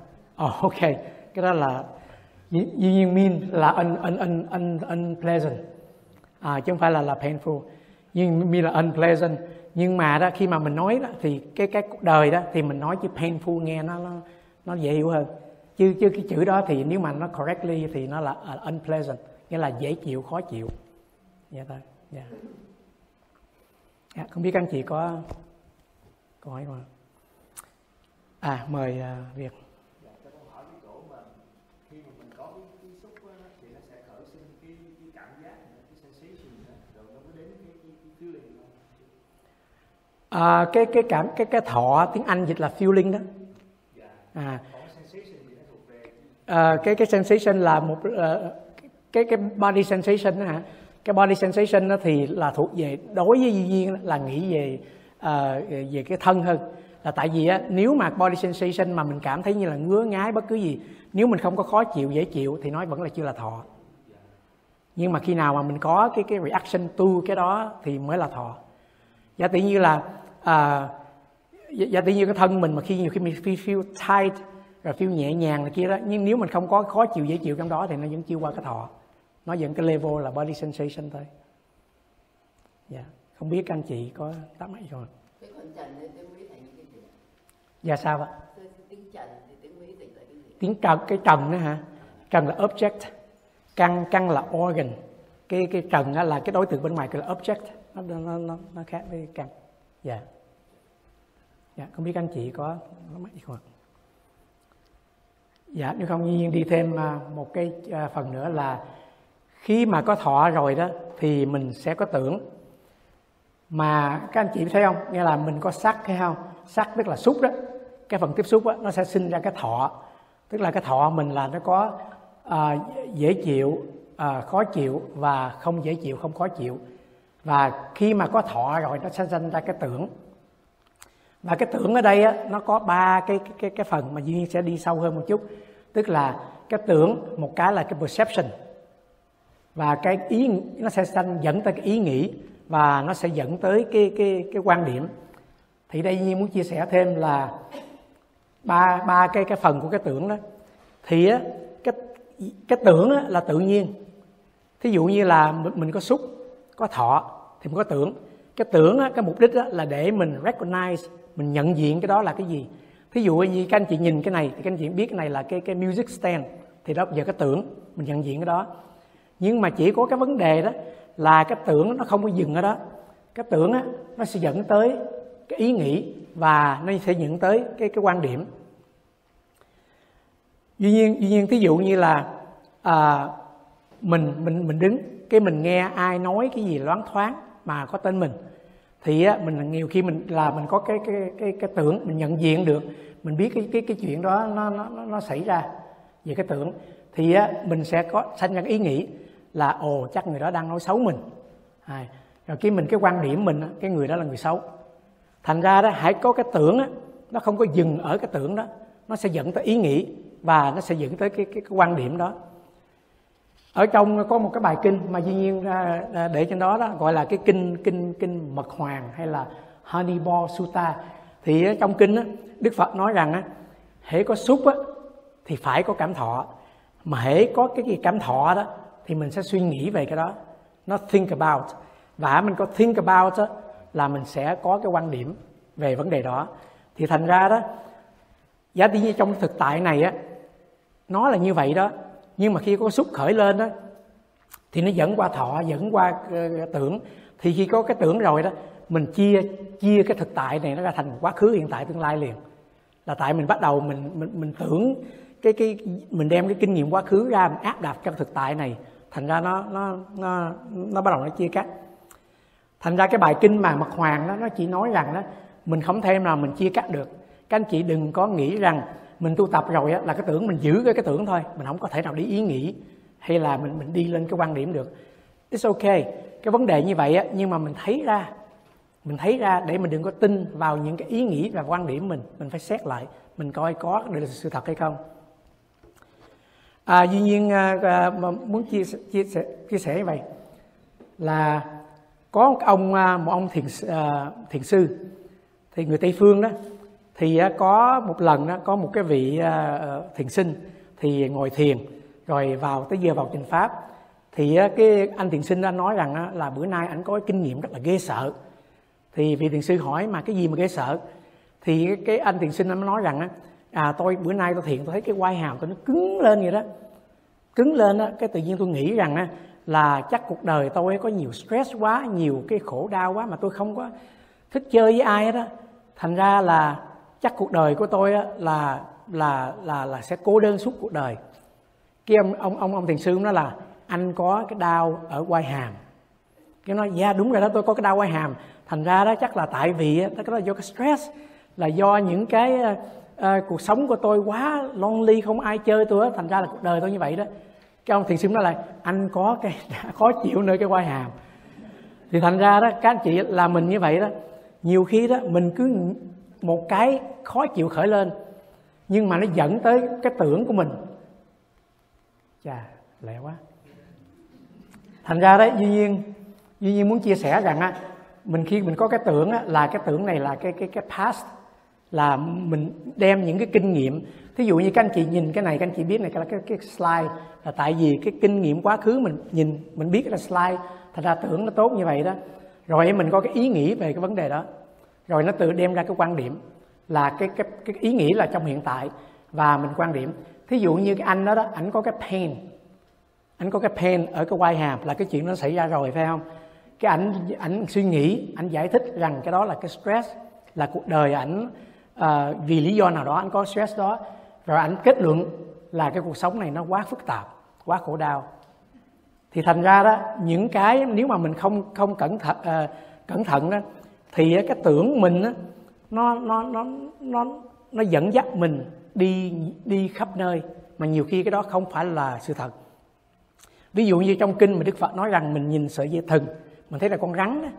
Oh ok. Cái đó là dĩ nhiên mean là un, un, un, un, unpleasant. À, chứ không phải là là painful. Nhưng mean là unpleasant. Nhưng mà đó khi mà mình nói đó thì cái cái cuộc đời đó thì mình nói chữ painful nghe nó nó nó dễ hiểu hơn chứ chứ cái chữ đó thì nếu mà nó correctly thì nó là uh, unpleasant nghĩa là dễ chịu khó chịu. Dạ thôi dạ. À, không biết anh chị có câu hỏi không à mời uh, việt. À, cái cái cảm cái cái thọ tiếng Anh dịch là feeling đó. À, Ờ, cái cái sensation là một uh, cái cái body sensation đó hả? Cái body sensation đó thì là thuộc về đối với duy nhiên là nghĩ về uh, về cái thân hơn. Là tại vì á, nếu mà body sensation mà mình cảm thấy như là ngứa ngái bất cứ gì nếu mình không có khó chịu dễ chịu thì nói vẫn là chưa là thọ. Nhưng mà khi nào mà mình có cái cái reaction to cái đó thì mới là thọ. Giả tỷ như là uh, giả tỷ như cái thân mình mà khi nhiều khi mình feel tight rồi feel nhẹ nhàng này kia đó. Nhưng nếu mình không có khó chịu dễ chịu trong đó thì nó vẫn chưa qua cái thọ. Nó vẫn cái level là body sensation thôi. Dạ. Không biết anh chị có đáp mấy rồi dạ sao ạ? Tiếng trần cái trần đó hả? Trần là object. Căn căn là organ. Cái cái trần là cái đối tượng bên ngoài gọi là object. Nó nó nó, nó khác với căn. Dạ. Dạ không biết anh chị có có mấy không ạ dạ nếu không nhiên đi thêm à, một cái à, phần nữa là khi mà có thọ rồi đó thì mình sẽ có tưởng. Mà các anh chị thấy không? Nghĩa là mình có sắc hay không? Sắc tức là xúc đó. Cái phần tiếp xúc đó, nó sẽ sinh ra cái thọ. Tức là cái thọ mình là nó có à, dễ chịu à, khó chịu và không dễ chịu không khó chịu. Và khi mà có thọ rồi nó sẽ sinh ra cái tưởng và cái tưởng ở đây á, nó có ba cái cái cái, cái phần mà duyên sẽ đi sâu hơn một chút. Tức là cái tưởng một cái là cái perception. Và cái ý nó sẽ dẫn tới cái ý nghĩ và nó sẽ dẫn tới cái cái cái quan điểm. Thì đây Nhi muốn chia sẻ thêm là ba ba cái cái phần của cái tưởng đó. Thì á cái cái tưởng á, là tự nhiên. Thí dụ như là mình có xúc có thọ thì mình có tưởng cái tưởng á, cái mục đích á, là để mình recognize mình nhận diện cái đó là cái gì? Thí dụ như các anh chị nhìn cái này thì các anh chị biết cái này là cái cái music stand. Thì đó giờ cái tưởng mình nhận diện cái đó. Nhưng mà chỉ có cái vấn đề đó là cái tưởng nó không có dừng ở đó. Cái tưởng á nó sẽ dẫn tới cái ý nghĩ và nó sẽ dẫn tới cái cái quan điểm. Duy nhiên duy nhiên thí dụ như là à, mình mình mình đứng cái mình nghe ai nói cái gì loáng thoáng mà có tên mình thì á, mình nhiều khi mình là mình có cái cái cái cái tưởng mình nhận diện được mình biết cái cái cái chuyện đó nó nó nó xảy ra về cái tưởng. Thì á, mình sẽ có sanh ra ý nghĩ là ồ chắc người đó đang nói xấu mình. À, rồi cái mình cái quan điểm mình cái người đó là người xấu. Thành ra đó hãy có cái tưởng á, nó không có dừng ở cái tưởng đó nó sẽ dẫn tới ý nghĩ và nó sẽ dẫn tới cái cái, cái quan điểm đó ở trong có một cái bài kinh mà duy nhiên để trên đó đó gọi là cái kinh kinh kinh mật hoàng hay là Honeybo Sutta thì trong kinh đó, Đức Phật nói rằng á hễ có xúc á, thì phải có cảm thọ. Mà hễ có cái gì cảm thọ đó thì mình sẽ suy nghĩ về cái đó. Nó think about. Và mình có think about đó, là mình sẽ có cái quan điểm về vấn đề đó. Thì thành ra đó giá như trong thực tại này á nó là như vậy đó nhưng mà khi có xúc khởi lên đó, thì nó dẫn qua thọ, dẫn qua ờ, tưởng. Thì khi có cái tưởng rồi đó, mình chia chia cái thực tại này nó ra thành quá khứ, hiện tại, tương lai liền. Là tại mình bắt đầu mình mình mình tưởng cái cái, mình đem cái kinh nghiệm quá khứ ra, mình áp đặt trong thực tại này. Thành ra nó nó nó nó bắt đầu nó chia cắt. Thành ra cái bài kinh mà mật hoàng đó, nó chỉ nói rằng đó, mình không thêm nào mình chia cắt được. Các anh chị đừng có nghĩ rằng mình tu tập rồi á, là cái tưởng mình giữ cái cái tưởng thôi. Mình không có thể nào đi ý nghĩ hay là mình mình đi lên cái quan điểm được. It's okay. Cái vấn đề như vậy á, nhưng mà mình thấy ra mình thấy ra để mình đừng có tin vào những cái ý nghĩ và quan điểm mình. Mình phải xét lại mình coi có đây là sự thật hay không. À, duy nhiên à, à muốn chia chia sẻ chia sẻ như vậy là có một ông à, một ông thiền à, thiền sư thì người tây phương đó thì à, có một lần đó có một cái vị à, ờ, thiền sinh thì ngồi thiền, rồi vào, tới giờ vào trình pháp. Thì cái anh thiền sinh đã nói rằng là bữa nay anh có cái kinh nghiệm rất là ghê sợ. Thì vị thiền sư hỏi, mà cái gì mà ghê sợ? Thì cái anh thiền sinh nó nói rằng à tôi, bữa nay tôi thiền, tôi thấy cái quai hàm tôi nó cứng lên vậy đó. Cứng lên á, cái tự nhiên tôi nghĩ rằng á, là chắc cuộc đời tôi có nhiều stress quá, nhiều cái khổ đau quá mà tôi không có thích chơi với ai hết á. Thành ra là chắc cuộc đời của tôi á, là là là là sẽ cô đơn suốt cuộc đời. Cái ông ông ông ông thiền sư nói là anh có cái đau ở quai hàm. Cái nói dạ đúng rồi đó tôi có cái đau quai hàm. Thành ra đó chắc là tại vì đó là do cái stress là do những cái uh, cuộc sống của tôi quá lonely không ai chơi tôi á. Thành ra là cuộc đời tôi như vậy đó. Cái ông thiền sư nói là anh có cái *laughs* khó chịu nơi cái quai hàm. Thì thành ra đó các anh chị là mình như vậy đó. Nhiều khi đó mình cứ một cái khó chịu khởi lên nhưng mà nó dẫn tới cái tưởng của mình. Chà lẹ quá. Thành ra đấy duy nhiên duy nhiên muốn chia sẻ rằng á mình khi mình có cái tưởng á, là cái tưởng này là cái cái cái past là mình đem những cái kinh nghiệm. Thí dụ như các anh chị nhìn cái này các anh chị biết này là cái, cái slide là tại vì cái kinh nghiệm quá khứ mình nhìn mình biết là slide thành ra tưởng nó tốt như vậy đó. Rồi mình có cái ý nghĩ về cái vấn đề đó rồi nó tự đem ra cái quan điểm là cái cái cái ý nghĩa là trong hiện tại và mình quan điểm. Thí dụ như cái anh đó đó ảnh có cái pain ảnh có cái pain ở cái quai hàm là cái chuyện nó xảy ra rồi phải không? Cái ảnh ảnh suy nghĩ ảnh giải thích rằng cái đó là cái stress là cuộc đời ảnh uh, vì lý do nào đó anh có stress đó. Rồi ảnh kết luận là cái cuộc sống này nó quá phức tạp quá khổ đau. Thì thành ra đó những cái nếu mà mình không không cẩn thận uh, ờ, cẩn thận đó thì cái tưởng mình nó nó nó nó nó dẫn dắt mình đi đi khắp nơi. Mà nhiều khi cái đó không phải là sự thật. Ví dụ như trong kinh mà đức phật nói rằng mình nhìn sợi dây thừng mình thấy là con rắn đó,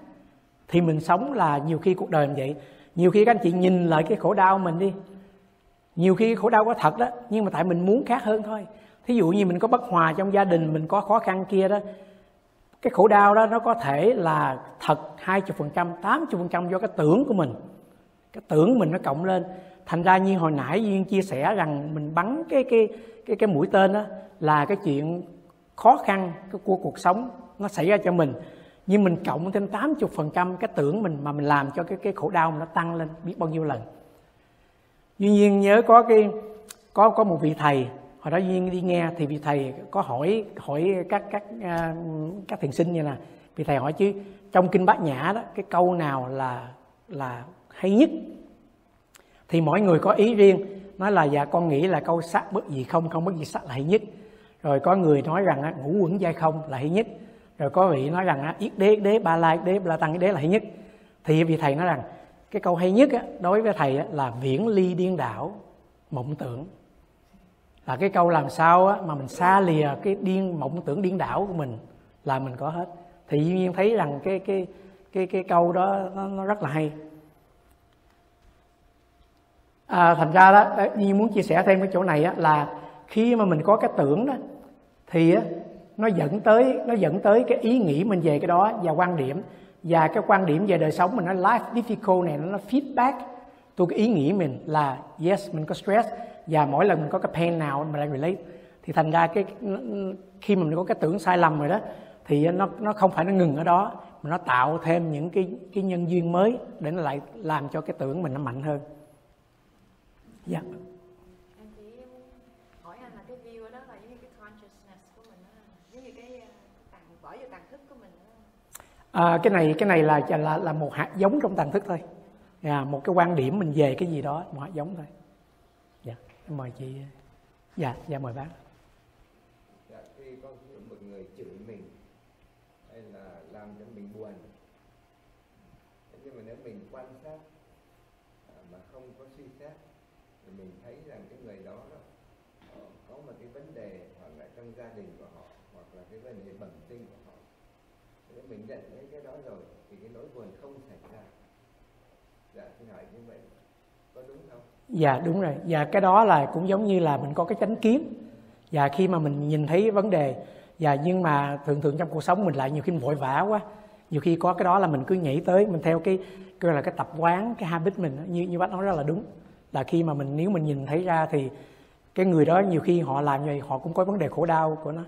thì mình sống là nhiều khi cuộc đời như vậy. Nhiều khi các anh chị nhìn lại cái khổ đau mình đi. Nhiều khi khổ đau có thật đó nhưng mà tại mình muốn khác hơn thôi. Thí dụ như mình có bất hòa trong gia đình mình có khó khăn kia đó cái khổ đau đó nó có thể là thật 20%, 80% do cái tưởng của mình. Cái tưởng mình nó cộng lên. Thành ra như hồi nãy Duyên chia sẻ rằng mình bắn cái cái cái cái mũi tên đó là cái chuyện khó khăn của cuộc sống nó xảy ra cho mình. Nhưng mình cộng thêm 80% cái tưởng mình mà mình làm cho cái cái khổ đau mình nó tăng lên biết bao nhiêu lần. duyên nhiên nhớ có cái có có một vị thầy hồi đó duyên đi nghe thì vị thầy có hỏi hỏi các các à, các thiền sinh như là vị thầy hỏi chứ, trong kinh bát nhã đó, cái câu nào là là hay nhất? Thì mỗi người có ý riêng, nói là dạ con nghĩ là câu sắc bất gì không không bất gì sắc là hay nhất. Rồi có người nói rằng ngũ quẩn giai không là hay nhất. Rồi có vị nói rằng yết đế đế, ba la, yết đế, ba la tăng, yết đế là hay nhất. Thì vị thầy nói rằng, cái câu hay nhất đối với thầy là viễn ly điên đảo, mộng tưởng là cái câu làm sao á, mà mình xa lìa cái điên mộng tưởng điên đảo của mình là mình có hết. Thì dĩ nhiên thấy rằng cái cái cái cái câu đó nó, nó rất là hay. À, thành ra đó như muốn chia sẻ thêm cái chỗ này á, là khi mà mình có cái tưởng đó thì á, nó dẫn tới nó dẫn tới cái ý nghĩ mình về cái đó và quan điểm. Và cái quan điểm về đời sống mình nó life difficult này nó feedback. Tôi cái ý nghĩ mình là yes mình có stress và mỗi lần mình có cái pain nào mình lại relate thì thành ra cái khi mà mình có cái tưởng sai lầm rồi đó thì nó nó không phải nó ngừng ở đó mà nó tạo thêm những cái cái nhân duyên mới để nó lại làm cho cái tưởng mình nó mạnh hơn dạ yeah. ờ. À, cái này cái này là là là một hạt giống trong tàng thức thôi à, một cái quan điểm mình về cái gì đó một hạt giống thôi mời chị dạ dạ mời bác. Dạ khi có một người chửi mình hay là làm cho mình buồn nhưng mà nếu mình quan sát à, mà không có suy xét thì mình thấy rằng cái người đó, đó có một cái vấn đề hoặc là trong gia đình của họ hoặc là cái vấn đề bẩm sinh của họ nếu mình nhận thấy cái đó rồi thì cái nỗi buồn không xảy ra dạ xin hỏi như vậy có đúng không dạ đúng rồi. Và cái đó là cũng giống như là mình có cái chánh kiến. Và khi mà mình nhìn thấy vấn đề và nhưng mà thường thường trong cuộc sống mình lại nhiều khi mình vội vã quá. Nhiều khi có cái đó là mình cứ nhảy tới, mình theo cái gọi là cái tập quán, cái habit mình như như bác nói rất là đúng. Là khi mà mình, nếu mình nhìn thấy ra thì cái người đó nhiều khi họ làm như vậy, họ cũng có vấn đề khổ đau của nó.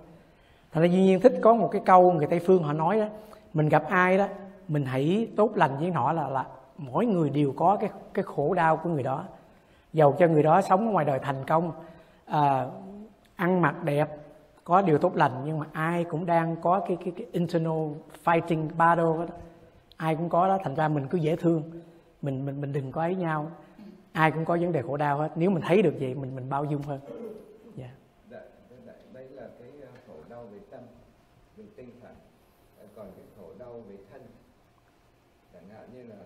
Thành ra duy nhiên thích có một cái câu người tây phương họ nói đó, mình gặp ai đó, mình hãy tốt lành với họ là là mỗi người đều có cái cái khổ đau của người đó dầu cho người đó sống ngoài đời thành công. À, ăn mặc đẹp có điều tốt lành nhưng mà ai cũng đang có cái cái, cái internal fighting battle đó. ai cũng có đó thành ra mình cứ dễ thương. Mình mình mình đừng có ấy nhau. Ai cũng có vấn đề khổ đau hết. Nếu mình thấy được vậy mình mình bao dung hơn. Dạ. Yeah. đây là cái ờ, khổ đau về tâm về tinh thần. Ờ, còn cái khổ đau về thân. Chẳng hạn như là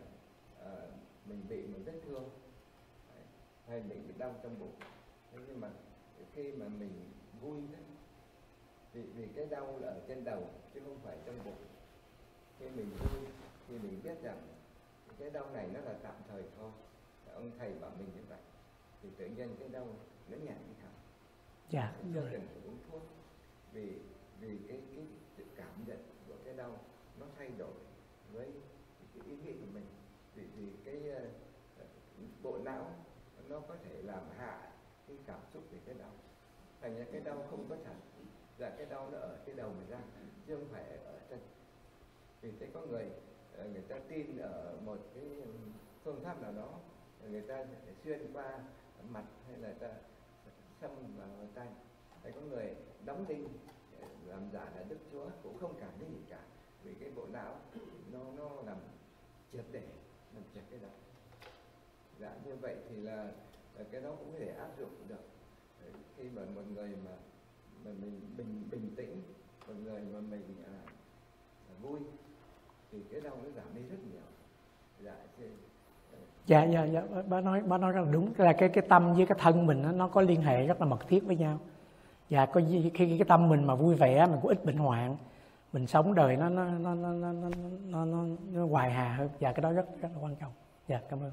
uh, mình bị một hay mình bị đau trong bụng. Thế nhưng mà khi mà mình vui đấy vì, vì cái đau là ở trên đầu chứ không phải trong bụng. Khi mình vui thì mình biết rằng cái đau này nó là tạm thời thôi ông thầy bảo mình như vậy thì tự nhiên cái đau nó nhẹ đi hẳn dạ không cần phải uống thuốc vì vì cái cái cảm nhận của cái đau nó thay đổi với cái ý nghĩ của mình. Vì vì cái uh, bộ não nó có thể làm hạ cái cảm xúc về cái đau. Thành ra cái đau không có thật. Là cái đau nó ở cái đầu mình ra chứ không phải ở chân. Vì thế có người ờ, người ta tin ở một cái phương pháp nào đó, người ta xuyên qua mặt hay là ta xâm vào tay. Hay có người đóng đinh ờ, làm giả là đức chúa cũng không cảm thấy gì cả, vì cái bộ não nó nó làm triệt để làm triệt cái đầu dạ như vậy thì là, là cái đó cũng có thể áp dụng được. Khi mà một người mà mà mình bình bình tĩnh một người mà mình à, à vui thì cái đau nó giảm đi rất nhiều. Dạ chứ dạ dạ dạ bác nói bác nói rất là đúng. Là cái cái tâm với cái thân mình nó, nó có liên hệ rất là mật thiết với nhau. Và có khi cái tâm mình mà vui vẻ mình có ít bệnh hoạn mình sống đời nó nó nó nó nó nó, nó, nó, nó hoài hà hơn. Và cái đó rất rất là quan trọng. Dạ cảm ơn.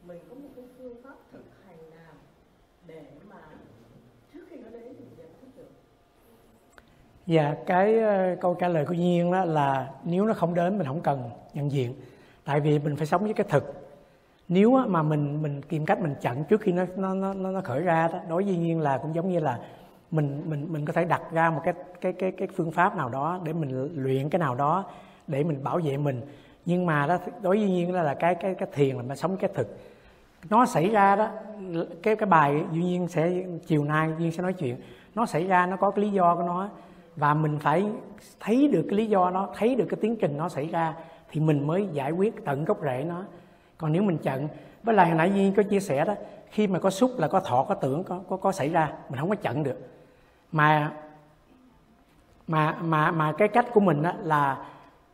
mình có một cái phương pháp thực hành nào để mà trước khi nó đến thì mình nhận thức được Dạ, cái ờ, câu trả lời của Nhiên đó là nếu nó không đến mình không cần nhận diện. Tại vì mình phải sống với cái thực. Nếu mà mình mình tìm cách mình chặn trước khi nó nó nó nó khởi ra đó, đối với Nhiên là cũng giống như là mình mình mình có thể đặt ra một cái cái cái cái phương pháp nào đó để mình luyện cái nào đó để mình bảo vệ mình nhưng mà đó đối với nhiên đó là cái cái cái thiền là mình sống cái thực nó xảy ra đó, cái cái bài duy nhiên sẽ, chiều nay duy nhiên sẽ nói chuyện. Nó xảy ra, nó có cái lý do của nó và mình phải thấy được cái lý do nó, thấy được cái tiến trình nó xảy ra thì mình mới giải quyết tận gốc rễ nó. Còn nếu mình chận, với lại hồi nãy duy có chia sẻ đó, khi mà có xúc là có thọ, có tưởng, có có có xảy ra, mình không có chận được. Mà mà mà mà cái cách của mình đó là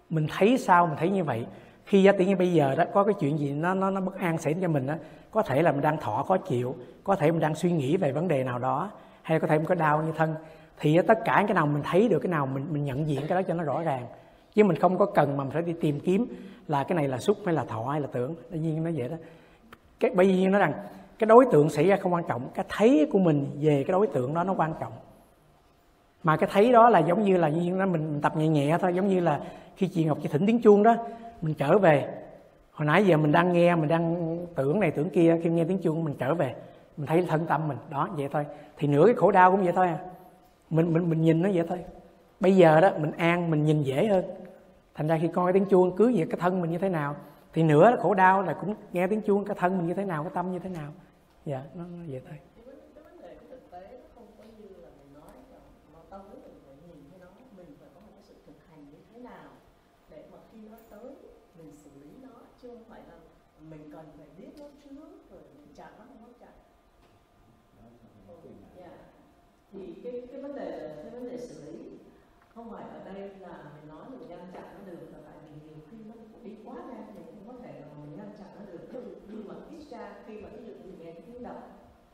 mình thấy sao mình thấy như vậy khi giá tự như bây giờ đó có cái chuyện gì nó nó nó bất an xảy đến cho mình đó có thể là mình đang thọ khó chịu có thể mình đang suy nghĩ về vấn đề nào đó hay có thể mình có đau như thân thì tất cả cái nào mình thấy được cái nào mình mình nhận diện cái đó cho nó rõ ràng. Chứ mình không có cần mà mình phải đi tìm kiếm là cái này là xúc hay là thọ hay là tưởng. Đương nhiên nó vậy đó. Cái bởi vì nó rằng cái đối tượng xảy ra không quan trọng cái thấy của mình về cái đối tượng đó nó quan trọng. Mà cái thấy đó là giống như là như nó mình, mình tập nhẹ nhẹ thôi giống như là khi chị ngọc chị thỉnh tiếng chuông đó mình trở về. Hồi nãy giờ mình đang nghe mình đang tưởng này tưởng kia khi nghe tiếng chuông mình trở về. Mình thấy thân tâm mình. Đó vậy thôi. Thì nửa cái khổ đau cũng vậy thôi à. Mình mình mình nhìn nó vậy thôi. Bây giờ đó mình an mình nhìn dễ hơn. Thành ra khi coi tiếng chuông cứ việc cái thân mình như thế nào thì nửa khổ đau là cũng nghe tiếng chuông cái thân mình như thế nào cái tâm như thế nào. Dạ nó, nó vậy thôi. Không phải ở đây là mình nói mình ngăn chặn nó được là tại vì nhiều khi nó đi quá nhanh thì cũng có thể là mình ngăn chặn nó được. Nhưng mà ít ra khi mà ví dụ mình nghe tiếng động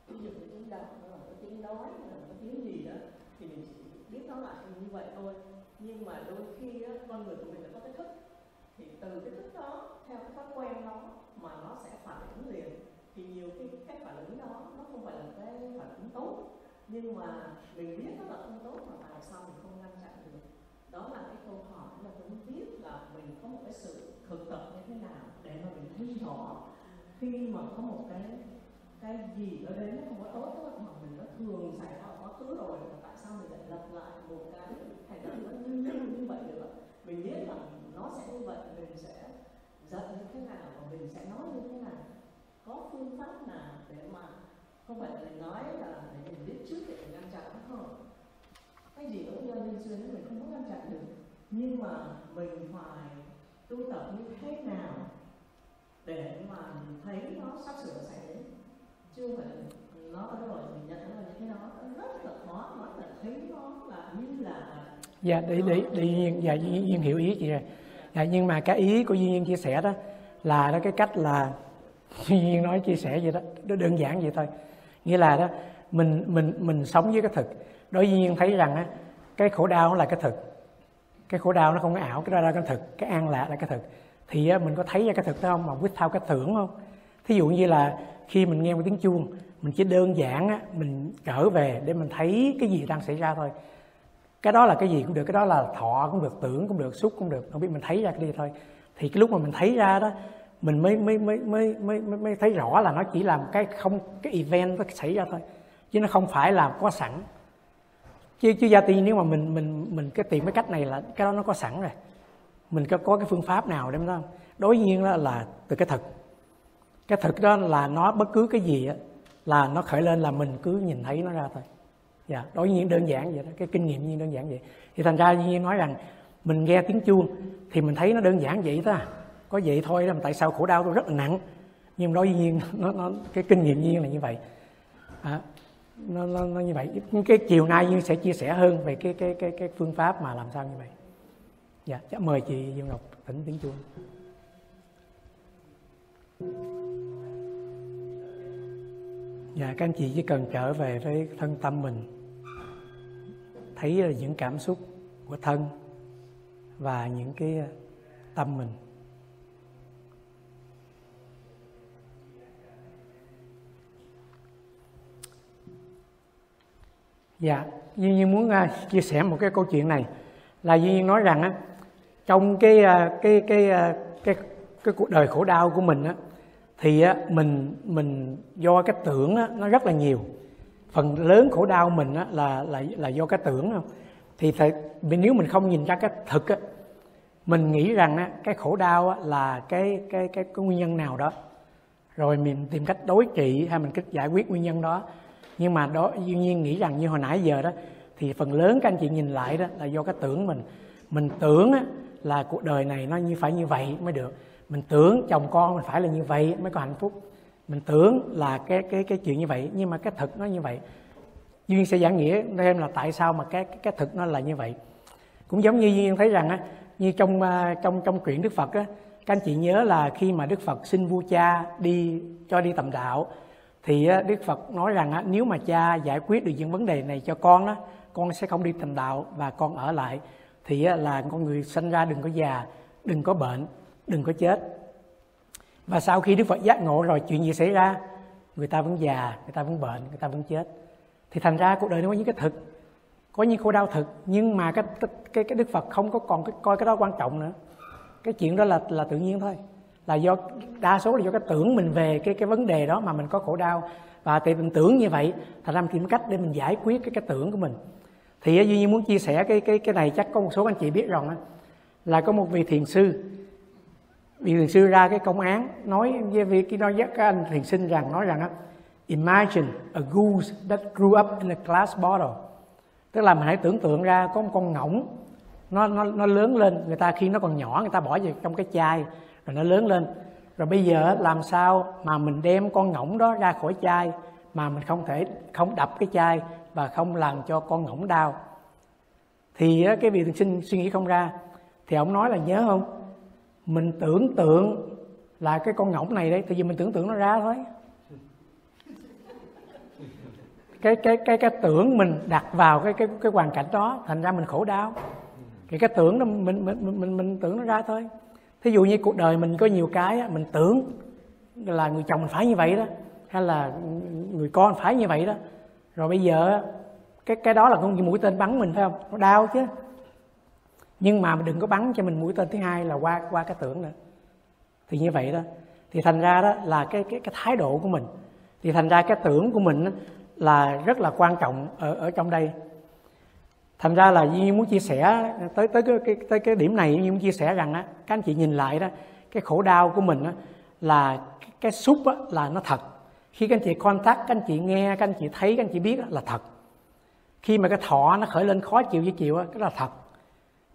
ví dụ cái tiếng động nó là cái tiếng nói hay là cái tiếng gì đó thì mình chỉ biết nó lại như vậy thôi. Nhưng mà đôi khi á, con người của mình là có cái thức. Thì từ cái thức đó theo cái thói quen đó mà nó sẽ phản ứng liền. Thì nhiều khi cái phản ứng đó nó không phải là cái phản ứng tốt nhưng mà mình biết nó là không tốt mà tại sao mình không ngăn chặn được đó là cái câu hỏi là tôi biết là mình có một cái sự thực tập như thế nào để mà mình thấy rõ khi mà có một cái cái gì ở đấy nó không có tốt đó, mà mình nó thường xảy ra quá khứ rồi tại sao mình lại lặp lại một cái hành động nó như, như, như vậy được mình biết là nó sẽ như vậy mình sẽ giận như thế nào và mình sẽ nói như thế nào? Có phương pháp nào để mà không phải là mình nói là để mình biết trước để mình ngăn chặn nó không? Cái gì cũng do nhân duyên mình không có ngăn chặn được. Nhưng mà mình phải tu tập như thế nào để mà mình thấy nó sắp sửa xảy đến? Chứ không phải nó có rồi mình nhận nó là những cái đó nó rất là khó nói là thấy nó là như là dạ để để để duyên dạ duyên, duyên hiểu ý chị rồi dạ nhưng mà cái ý của duyên chia sẻ đó là đó cái cách là *laughs* duyên nói chia sẻ vậy đó đơn giản vậy thôi. Nghĩa là đó mình mình mình sống với cái thực đối với nhiên thấy rằng á cái khổ đau nó là cái thực. Cái khổ đau nó không có ảo cái đó là cái thực. Cái an lạc là cái thực. Thì á, mình có thấy ra cái thực đó không? Mà quyết thao cái tưởng không? Thí dụ như là khi mình nghe một tiếng chuông mình chỉ đơn giản á, mình trở về để mình thấy cái gì đang xảy ra thôi. Cái đó là cái gì cũng được cái đó là thọ cũng được tưởng cũng được xúc cũng được. Không biết mình thấy ra cái gì thôi. Thì cái lúc mà mình thấy ra đó mình mới mới mới mới mới mới thấy rõ là nó chỉ là cái không cái event nó xảy ra thôi. Chứ nó không phải là có sẵn chứ chứ gia tiên nếu mà mình mình mình cái tìm cái cách này là cái đó nó có sẵn rồi. Mình có có cái phương pháp nào để đó đối nhiên đó là từ cái thực. Cái thực đó là nó bất cứ cái gì á là nó khởi lên là mình cứ nhìn thấy nó ra thôi. Dạ đối nhiên đơn giản vậy đó cái kinh nghiệm nhiên đơn giản vậy. Thì thành ra nhiên nói rằng mình nghe tiếng chuông thì mình thấy nó đơn giản vậy thôi à. có vậy thôi đó mà tại sao khổ đau tôi rất là nặng. Nhưng đối nhiên *laughs* nó, nó cái kinh nghiệm nhiên là như vậy. À, nó, nó, nó như vậy. Cái chiều nay như sẽ chia sẻ hơn về cái cái cái cái phương pháp mà làm sao như vậy. Dạ chắc mời chị Dương Ngọc thỉnh tiếng chuông. Dạ các anh chị chỉ cần trở về với thân tâm mình. Thấy ờ, những cảm xúc của thân và những cái tâm mình. Dạ duy nhiên muốn uh, chia sẻ một cái câu chuyện này. Là duy nhiên nói rằng á trong cái uh, cái cái uh, cái cái cuộc đời khổ đau của mình á thì á mình mình do cái tưởng á, nó rất là nhiều. Phần lớn khổ đau mình á, là là là do cái tưởng không thì phải nếu mình không nhìn ra cái thực á, mình nghĩ rằng á, cái khổ đau á, là cái cái cái cái nguyên nhân nào đó. Rồi mình tìm cách đối trị hay mình cách giải quyết nguyên nhân đó nhưng mà đó dĩ nhiên nghĩ rằng như hồi nãy giờ đó thì phần lớn các anh chị nhìn lại đó là do cái tưởng mình. Mình tưởng á, là cuộc đời này nó như phải như vậy mới được. Mình tưởng chồng con mình phải là như vậy mới có hạnh phúc. Mình tưởng là cái cái cái chuyện như vậy nhưng mà cái thực nó như vậy. Duyên sẽ giảng nghĩa thêm là tại sao mà cái cái thực nó là như vậy. Cũng giống như duyên thấy rằng á như trong à, trong trong truyện đức phật á các anh chị nhớ là khi mà đức phật xin vua cha đi cho đi tầm đạo thì đức phật nói rằng nếu mà cha giải quyết được những vấn đề này cho con á con sẽ không đi thành đạo và con ở lại. Thì là con người sinh ra đừng có già đừng có bệnh đừng có chết. Và sau khi đức phật giác ngộ rồi chuyện gì xảy ra? Người ta vẫn già người ta vẫn bệnh người ta vẫn chết. Thì thành ra cuộc đời nó có những cái thực có những khổ đau thực nhưng mà cái cái cái đức phật không có còn cái, coi cái đó quan trọng nữa. Cái chuyện đó là là tự nhiên thôi là do đa số là do cái tưởng mình về cái cái vấn đề đó mà mình có khổ đau. Và tại mình tưởng như vậy, thành ra mình tìm cách để mình giải quyết cái cái tưởng của mình. Thì à, duy nhiên muốn chia sẻ cái cái cái này, chắc có một số anh chị biết rồi là có một vị thiền sư. Vị thiền sư ra cái công án, nói với vị nói với các anh thiền sinh rằng, nói rằng á, imagine a goose that grew up in a glass bottle. Tức là mình hãy tưởng tượng ra có một con ngỗng, nó nó nó lớn lên, người ta khi nó còn nhỏ, người ta bỏ vào trong cái chai rồi nó lớn lên. Rồi bây giờ làm sao mà mình đem con ngỗng đó ra khỏi chai mà mình không thể không đập cái chai và không làm cho con ngỗng đau? Thì cái vị thiền sinh suy nghĩ không ra. Thì ông nói là nhớ không? Mình tưởng tượng là cái con ngỗng này đấy tại vì mình tưởng tượng nó ra thôi. Cái cái cái cái tưởng mình đặt vào cái cái cái hoàn cảnh đó thành ra mình khổ đau. Thì cái tưởng đó mình mình mình mình, mình tưởng nó ra thôi thí dụ như cuộc đời mình có nhiều cái mình tưởng là người chồng mình phải như vậy đó, hay là người con phải như vậy đó. Rồi bây giờ cái cái đó là con mũi tên bắn mình, phải không? Nó đau chứ. Nhưng mà đừng có bắn cho mình mũi tên thứ hai là qua qua cái tưởng nữa. Thì như vậy đó. Thì thành ra đó là cái cái cái thái độ của mình. Thì thành ra cái tưởng của mình là rất là quan trọng ở ở trong đây thành ra là Duy muốn chia sẻ tới tới cái, cái tới cái điểm này Duy muốn chia sẻ rằng á các anh chị nhìn lại đó cái khổ đau của mình á, là cái, cái xúc á, là nó thật. Khi các anh chị contact các anh chị nghe các anh chị thấy các anh chị biết á, là thật. Khi mà cái thọ nó khởi lên khó chịu với chịu á, cái là thật.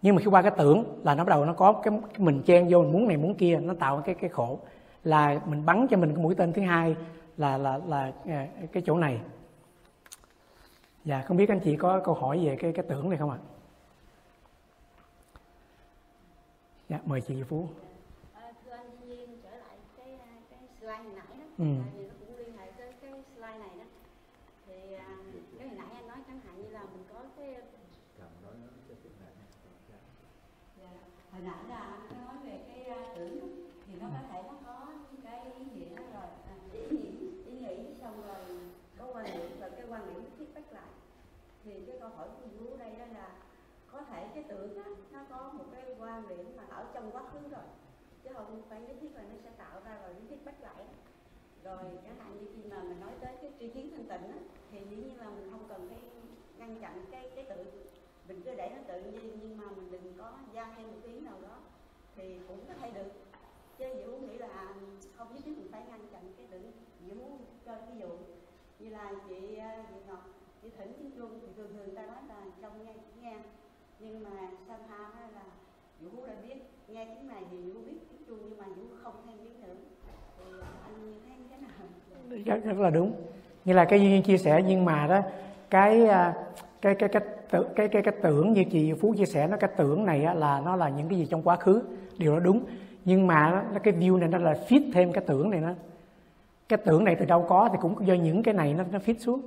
Nhưng mà khi qua cái tưởng là nó bắt đầu nó có cái, cái mình chen vô mình muốn này muốn kia nó tạo cái cái khổ. Là mình bắn cho mình cái mũi tên thứ hai là là là à, cái chỗ này dạ không biết anh chị có câu hỏi về cái cái tưởng này không ạ? Dạ mời chị phú. À, thưa anh Duyên trở lại cái cái slide hồi nãy đó. Ừ. thì nó cũng liên hệ tới cái slide này đó. Thì à, cái hồi nãy anh nói chẳng hạn như là mình có cái dạ, hồi nãy là anh nói về cái uh, tưởng thì nó có thể nó có cái ý nghĩa rồi à, ý nghĩ ý nghĩ xong rồi có quan điểm và cái quan điểm thiết bách lại thì cái câu hỏi của chú đây đó là có thể cái tưởng á, nó có một cái quan điểm mà ở trong quá khứ rồi. Chứ không phải nhất thiết là nó sẽ tạo ra rồi nhất thiết bách lại. Rồi chẳng hạn như khi mà mình nói tới cái tri kiến thanh tịnh á, thì dĩ nhiên là mình không cần phải ngăn chặn cái cái tự mình cứ để nó tự nhiên nhưng mà mình đừng có gia thêm một tiếng nào đó thì cũng có thể được. Chứ Diệu nghĩ là không nhất thiết mình phải ngăn chặn cái tự Diệu cho ví dụ như là chị à, chị Ngọc chị thỉnh tiếng chuông thì thường thường ta nói là trong nghe nghe nhưng mà somehow là Vũ đã biết nghe tiếng này thì Vũ biết tiếng chuông nhưng mà Vũ không thêm biết nữa thì anh thấy thế nào? Rất, rất là đúng. Như là cái duyên chia sẻ nhưng mà đó cái à, cái cái cái cái cái cái, cái tưởng như chị phú chia sẻ nó cái tưởng này á, là nó là những cái gì trong quá khứ. Điều đó đúng. Nhưng mà nó, cái view này nó là fit thêm cái tưởng này nó cái tưởng này từ đâu có thì cũng do những cái này nó nó fit xuống.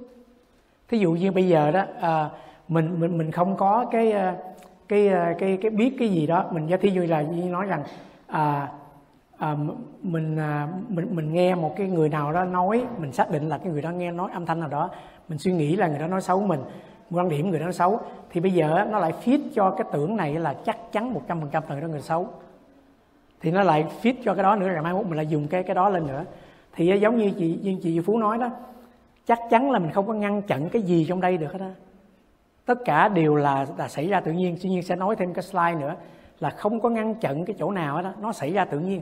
Thí dụ như bây giờ đó uh, mình mình mình không có cái ờ, cái ờ, cái cái biết cái gì đó. Mình thí dụ là như nói rằng à, à, mình à, mình mình nghe một cái người nào đó nói mình xác định là cái người đó nghe nói âm thanh nào đó mình suy nghĩ là người đó nói xấu mình quan điểm người đó nói xấu thì bây giờ nó lại fit cho cái tưởng này là chắc chắn một trăm phần trăm là người đó người xấu. Thì nó lại fit cho cái đó nữa rồi mai mốt mình lại dùng cái cái đó lên nữa. Thì giống như chị như chị Phú nói đó chắc chắn là mình không có ngăn chặn cái gì trong đây được hết á tất cả đều là là xảy ra tự nhiên. Tuy nhiên sẽ nói thêm cái slide nữa, là không có ngăn chặn cái chỗ nào đó. Nó xảy ra tự nhiên.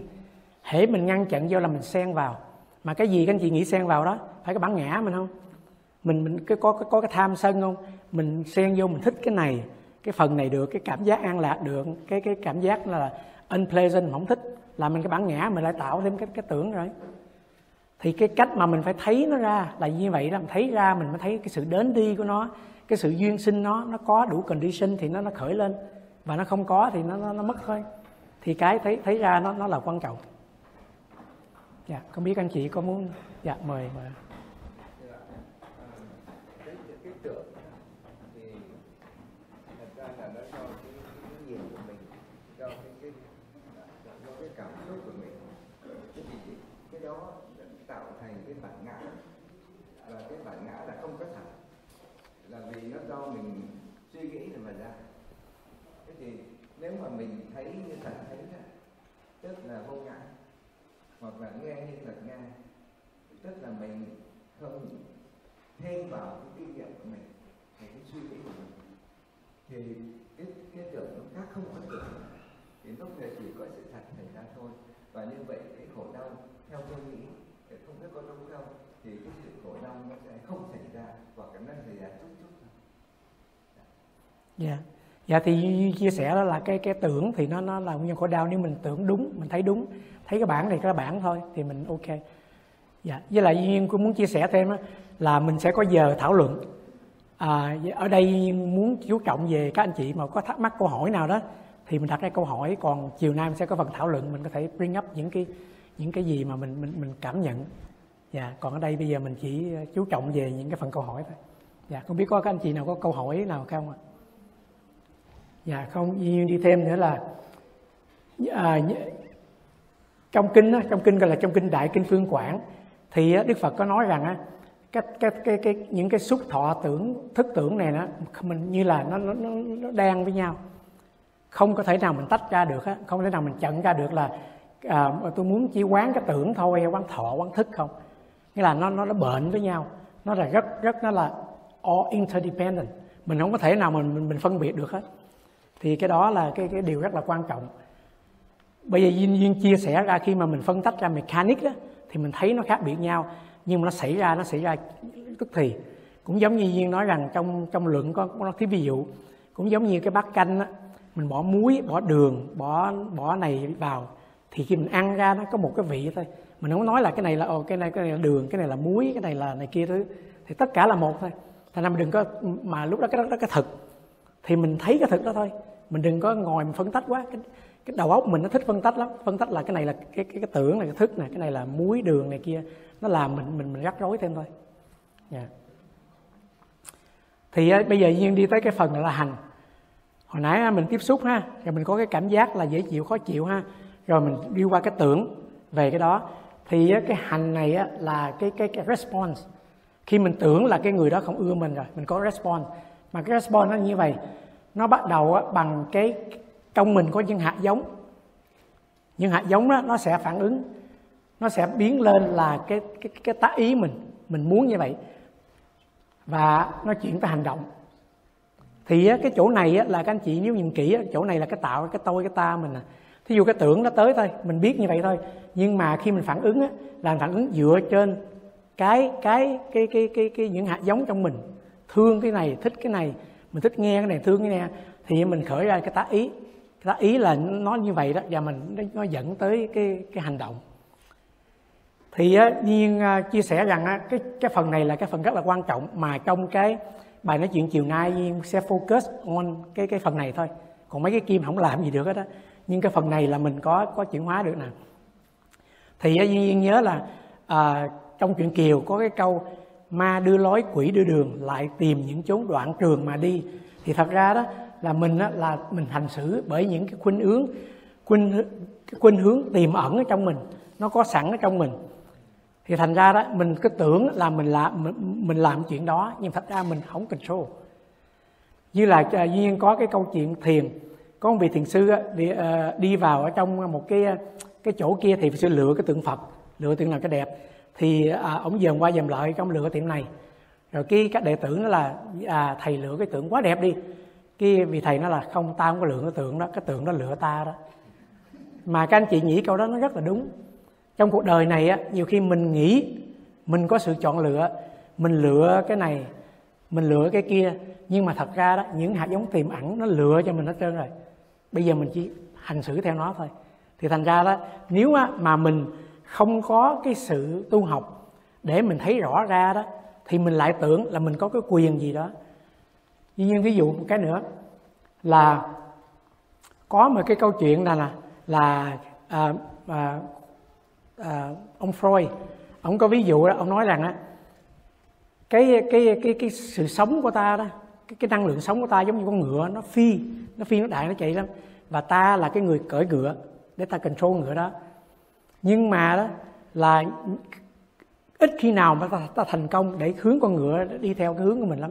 Hễ mình ngăn chặn vô là mình xen vào. Mà cái gì các anh chị nghĩ xen vào đó? Phải cái bản ngã mình không? Mình mình cái có có cái tham sân không? Mình xen vô, mình thích cái này, cái phần này được, cái cảm giác an lạc được, cái cái cảm giác là unpleasant không thích, là mình cái bản ngã mình lại tạo thêm cái cái tưởng rồi. Thì cái cách mà mình phải thấy nó ra là như vậy là mình thấy ra, mình mới thấy cái sự đến đi của nó cái sự duyên sinh nó nó có đủ condition thì nó nó khởi lên. Và nó không có thì nó nó, nó mất thôi. Thì cái thấy thấy ra nó nó là quan trọng. Dạ không biết anh chị có muốn dạ mời mời cái cái tưởng thì thật ra là nó do cái, cái nhìn của mình do cái cái do cái cảm xúc của mình cái thì cái đó tạo thành cái bản ngã và cái bản ngã là không có thật là vì nó do mình suy nghĩ rồi mà ra thế thì nếu mà mình thấy như thật thấy đó, tức là vô ngã hoặc là nghe như thật nghe tức là mình không thêm vào cái kinh nghiệm của mình cái suy nghĩ của mình thì cái cái tưởng nó khác không có tưởng. Thì lúc này chỉ có sự thật xảy ra thôi. Và như vậy cái khổ đau theo tôi nghĩ thì không biết có đúng không thì cái sự khổ đau nó sẽ không xảy ra hoặc là nó xảy ra chút chút thôi. dạ. dạ dạ thì như chia sẻ đó là cái cái tưởng thì nó nó là nguyên nhân khổ đau. Nếu mình tưởng đúng mình thấy đúng thấy cái bản này cái bản thôi thì mình ok. Dạ với lại duyên cũng muốn chia sẻ thêm đó, là mình sẽ có giờ thảo luận. À, ở đây muốn chú trọng về các anh chị mà có thắc mắc câu hỏi nào đó thì mình đặt ra câu hỏi. Còn chiều nay mình sẽ có phần thảo luận mình có thể bring up những cái những cái gì mà mình mình mình cảm nhận. Dạ còn ở đây bây giờ mình chỉ chú trọng về những cái phần câu hỏi thôi. Dạ không biết có các anh chị nào có câu hỏi nào không ạ? Dạ không duyên đi thêm nữa là à, trong kinh trong kinh gọi là trong kinh đại kinh phương quảng thì đức phật có nói rằng á, cái, cái, cái, cái, những cái xúc thọ tưởng thức tưởng này nó mình như là nó, nó, nó, nó đan với nhau. Không có thể nào mình tách ra được á, không thể nào mình chận ra được là à, tôi muốn chỉ quán cái tưởng thôi hay quán thọ quán thức không. Nghĩa là nó nó nó bệnh với nhau nó là rất rất nó là all interdependent. Mình không có thể nào mình mình, mình phân biệt được hết thì cái đó là cái cái điều rất là quan trọng. Bây giờ duyên, duyên chia sẻ ra khi mà mình phân tách ra mechanic đó thì mình thấy nó khác biệt nhau nhưng mà nó xảy ra nó xảy ra tức thì. Cũng giống như duyên nói rằng trong trong luận có nó cái ví dụ cũng giống như cái bát canh á mình bỏ muối bỏ đường bỏ bỏ này vào thì khi mình ăn ra nó có một cái vị thôi. Mình không nói là cái này là ồ cái này cái này là đường cái này là muối cái này là này kia thứ. Thì tất cả là một thôi. Thành ra mình đừng có mà lúc đó cái đó, đó cái thực thì mình thấy cái thực đó thôi mình đừng có ngồi mình phân tách quá. Cái, cái đầu óc mình nó thích phân tách lắm. Phân tách là cái này là cái cái, cái tưởng này cái thức này cái này là muối đường này kia. Nó làm mình mình mình rắc rối thêm thôi. Yeah. thì ờ, bây giờ duyên đi tới cái phần là hành. Hồi nãy ờ, mình tiếp xúc ha rồi mình có cái cảm giác là dễ chịu khó chịu ha. Rồi mình đi qua cái tưởng về cái đó. Thì ờ, cái hành này á, là cái cái cái response. Khi mình tưởng là cái người đó không ưa mình rồi mình có response. Mà cái response nó như vậy nó bắt đầu bằng cái trong mình có những hạt giống. Những hạt giống đó nó sẽ phản ứng nó sẽ biến lên là cái cái cái tác ý mình mình muốn như vậy. Và nó chuyển tới hành động. Thì cái chỗ này là các anh chị nếu nhìn kỹ chỗ này là cái tạo cái tôi cái ta mình à. Thí dụ cái tưởng nó tới thôi mình biết như vậy thôi. Nhưng mà khi mình phản ứng á, là phản ứng dựa trên cái cái cái cái cái, cái những hạt giống trong mình. Thương cái này thích cái này mình thích nghe cái này thương cái này. Thì mình khởi ra cái tá ý. Cái tá ý là nó như vậy đó và mình nó dẫn tới cái cái hành động. Thì nhiên uh, chia sẻ rằng á, cái cái phần này là cái phần rất là quan trọng mà trong cái bài nói chuyện chiều nay nhiên sẽ focus on cái cái phần này thôi. Còn mấy cái kim không làm gì được hết đó nhưng cái phần này là mình có có chuyển hóa được nè. Thì nhiên nhớ là à, trong chuyện kiều có cái câu ma đưa lối quỷ đưa đường lại tìm những chốn đoạn trường mà đi. Thì thật ra đó là mình đó, là mình hành xử bởi những cái khuynh hướng khuynh cái khuynh hướng tiềm ẩn ở trong mình nó có sẵn ở trong mình. Thì thành ra đó mình cứ tưởng là mình làm mình, mình làm chuyện đó nhưng thật ra mình không control. Như là à, uh, duyên có cái câu chuyện thiền. Có một vị thiền sư đi, uh, đi vào ở trong một cái à, cái chỗ kia thì sư lựa cái tượng phật. Lựa tượng nào cái đẹp thì à, ông dòm qua dòm lại trong lựa tiệm này. Rồi cái các đệ tử nó là à, thầy lựa cái tượng quá đẹp đi. Cái vị thầy nó là không ta không có lượng cái tượng đó cái tượng đó lựa ta đó. Mà các anh chị nghĩ câu đó nó rất là đúng. Trong cuộc đời này á nhiều khi mình nghĩ mình có sự chọn lựa mình lựa cái này mình lựa cái kia nhưng mà thật ra đó những hạt giống tiềm ẩn nó lựa cho mình hết trơn rồi. Bây giờ mình chỉ hành xử theo nó thôi. Thì thành ra đó nếu mà mình không có cái sự tu học để mình thấy rõ ra đó thì mình lại tưởng là mình có cái quyền gì đó. Dĩ nhiên ví dụ một cái nữa là có một cái câu chuyện là là, là à, à, à, ông Freud ông có ví dụ đó ông nói rằng á cái cái cái cái sự sống của ta đó cái, cái năng lượng sống của ta giống như con ngựa nó phi nó phi nó đại nó chạy lắm. Và ta là cái người cởi ngựa để ta control ngựa đó nhưng mà đó là ít khi nào mà ta, ta thành công để hướng con ngựa đi theo cái hướng của mình lắm.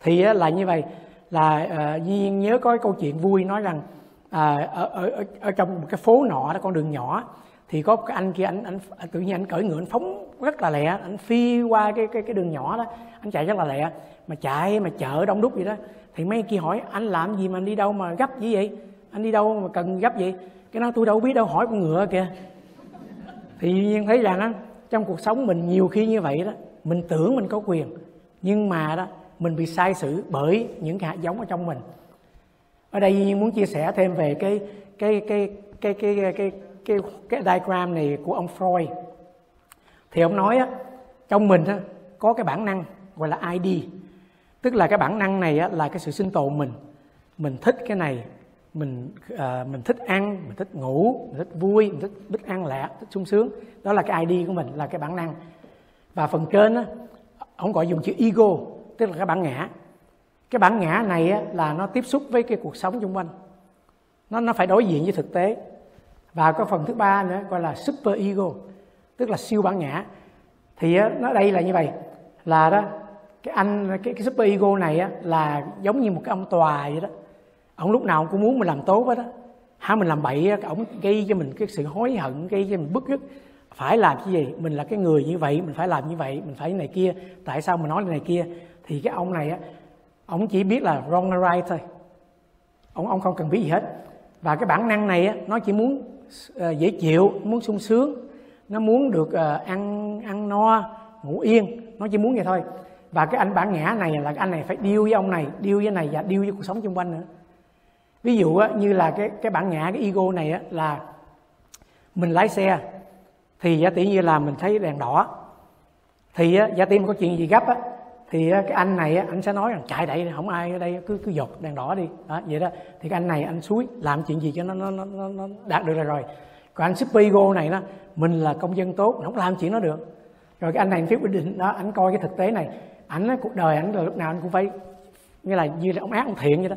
Thì là như vậy là uh, Duy Nhiên nhớ có cái câu chuyện vui nói rằng uh, ở, ở, ở trong một cái phố nọ đó con đường nhỏ thì có cái anh kia anh, anh, tự nhiên anh cởi ngựa anh phóng rất là lẹ anh phi qua cái cái cái đường nhỏ đó anh chạy rất là lẹ mà chạy mà chợ đông đúc vậy đó. Thì mấy kia hỏi anh làm gì mà anh đi đâu mà gấp gì vậy? Anh đi đâu mà cần gấp gì cái nó tôi đâu biết đâu hỏi con ngựa kìa thì nhiên thấy rằng đó, trong cuộc sống mình nhiều khi như vậy đó mình tưởng mình có quyền nhưng mà đó mình bị sai sử bởi những cái hạt giống ở trong mình. Ở đây nhiên muốn chia sẻ thêm về cái cái cái cái cái cái cái cái, cái diagram này của ông Freud. Thì ông nói á trong mình á, có cái bản năng gọi là ID tức là cái bản năng này á, là cái sự sinh tồn mình. Mình thích cái này mình à, mình thích ăn mình thích ngủ mình thích vui mình thích thích ăn lẹ thích sung sướng. Đó là cái ID của mình là cái bản năng. Và phần trên á ông gọi dùng chữ ego tức là cái bản ngã. Cái bản ngã này á, là nó tiếp xúc với cái cuộc sống xung quanh. Nó nó phải đối diện với thực tế. Và có phần thứ ba nữa gọi là super ego tức là siêu bản ngã. Thì á, nó đây là như vậy. Là đó cái anh cái, cái super ego này á, là giống như một cái ông tòa vậy đó ông lúc nào cũng muốn mình làm tốt hết đó hả mình làm bậy ổng ông gây cho mình cái sự hối hận gây cho mình bức rứt phải làm cái gì? Mình là cái người như vậy mình phải làm như vậy mình phải như này kia. Tại sao mình nói như này kia? Thì cái ông này á ông chỉ biết là wrong and right thôi. Ông ông không cần biết gì hết. Và cái bản năng này á nó chỉ muốn uh, dễ chịu muốn sung sướng. Nó muốn được uh, ăn ăn no ngủ yên. Nó chỉ muốn vậy thôi. Và cái anh bản ngã này là cái anh này phải điêu với ông này điêu với này và điêu với cuộc sống xung quanh nữa ví dụ á, như là cái cái bản ngã cái ego này á, là mình lái xe thì giả tỷ như là mình thấy đèn đỏ thì giả tỷ có chuyện gì gấp á thì cái anh này anh sẽ nói rằng chạy đậy không ai ở đây cứ cứ dột đèn đỏ đi. Đó vậy đó. Thì cái anh này anh suối làm chuyện gì cho nó nó nó, nó đạt được rồi rồi. Còn anh super ego này đó mình là công dân tốt không làm chuyện nó được. Rồi cái anh này anh phiếu quyết định đó anh coi cái thực tế này ảnh cuộc đời ảnh là lúc nào anh cũng phải như là như là ông ác ông thiện vậy đó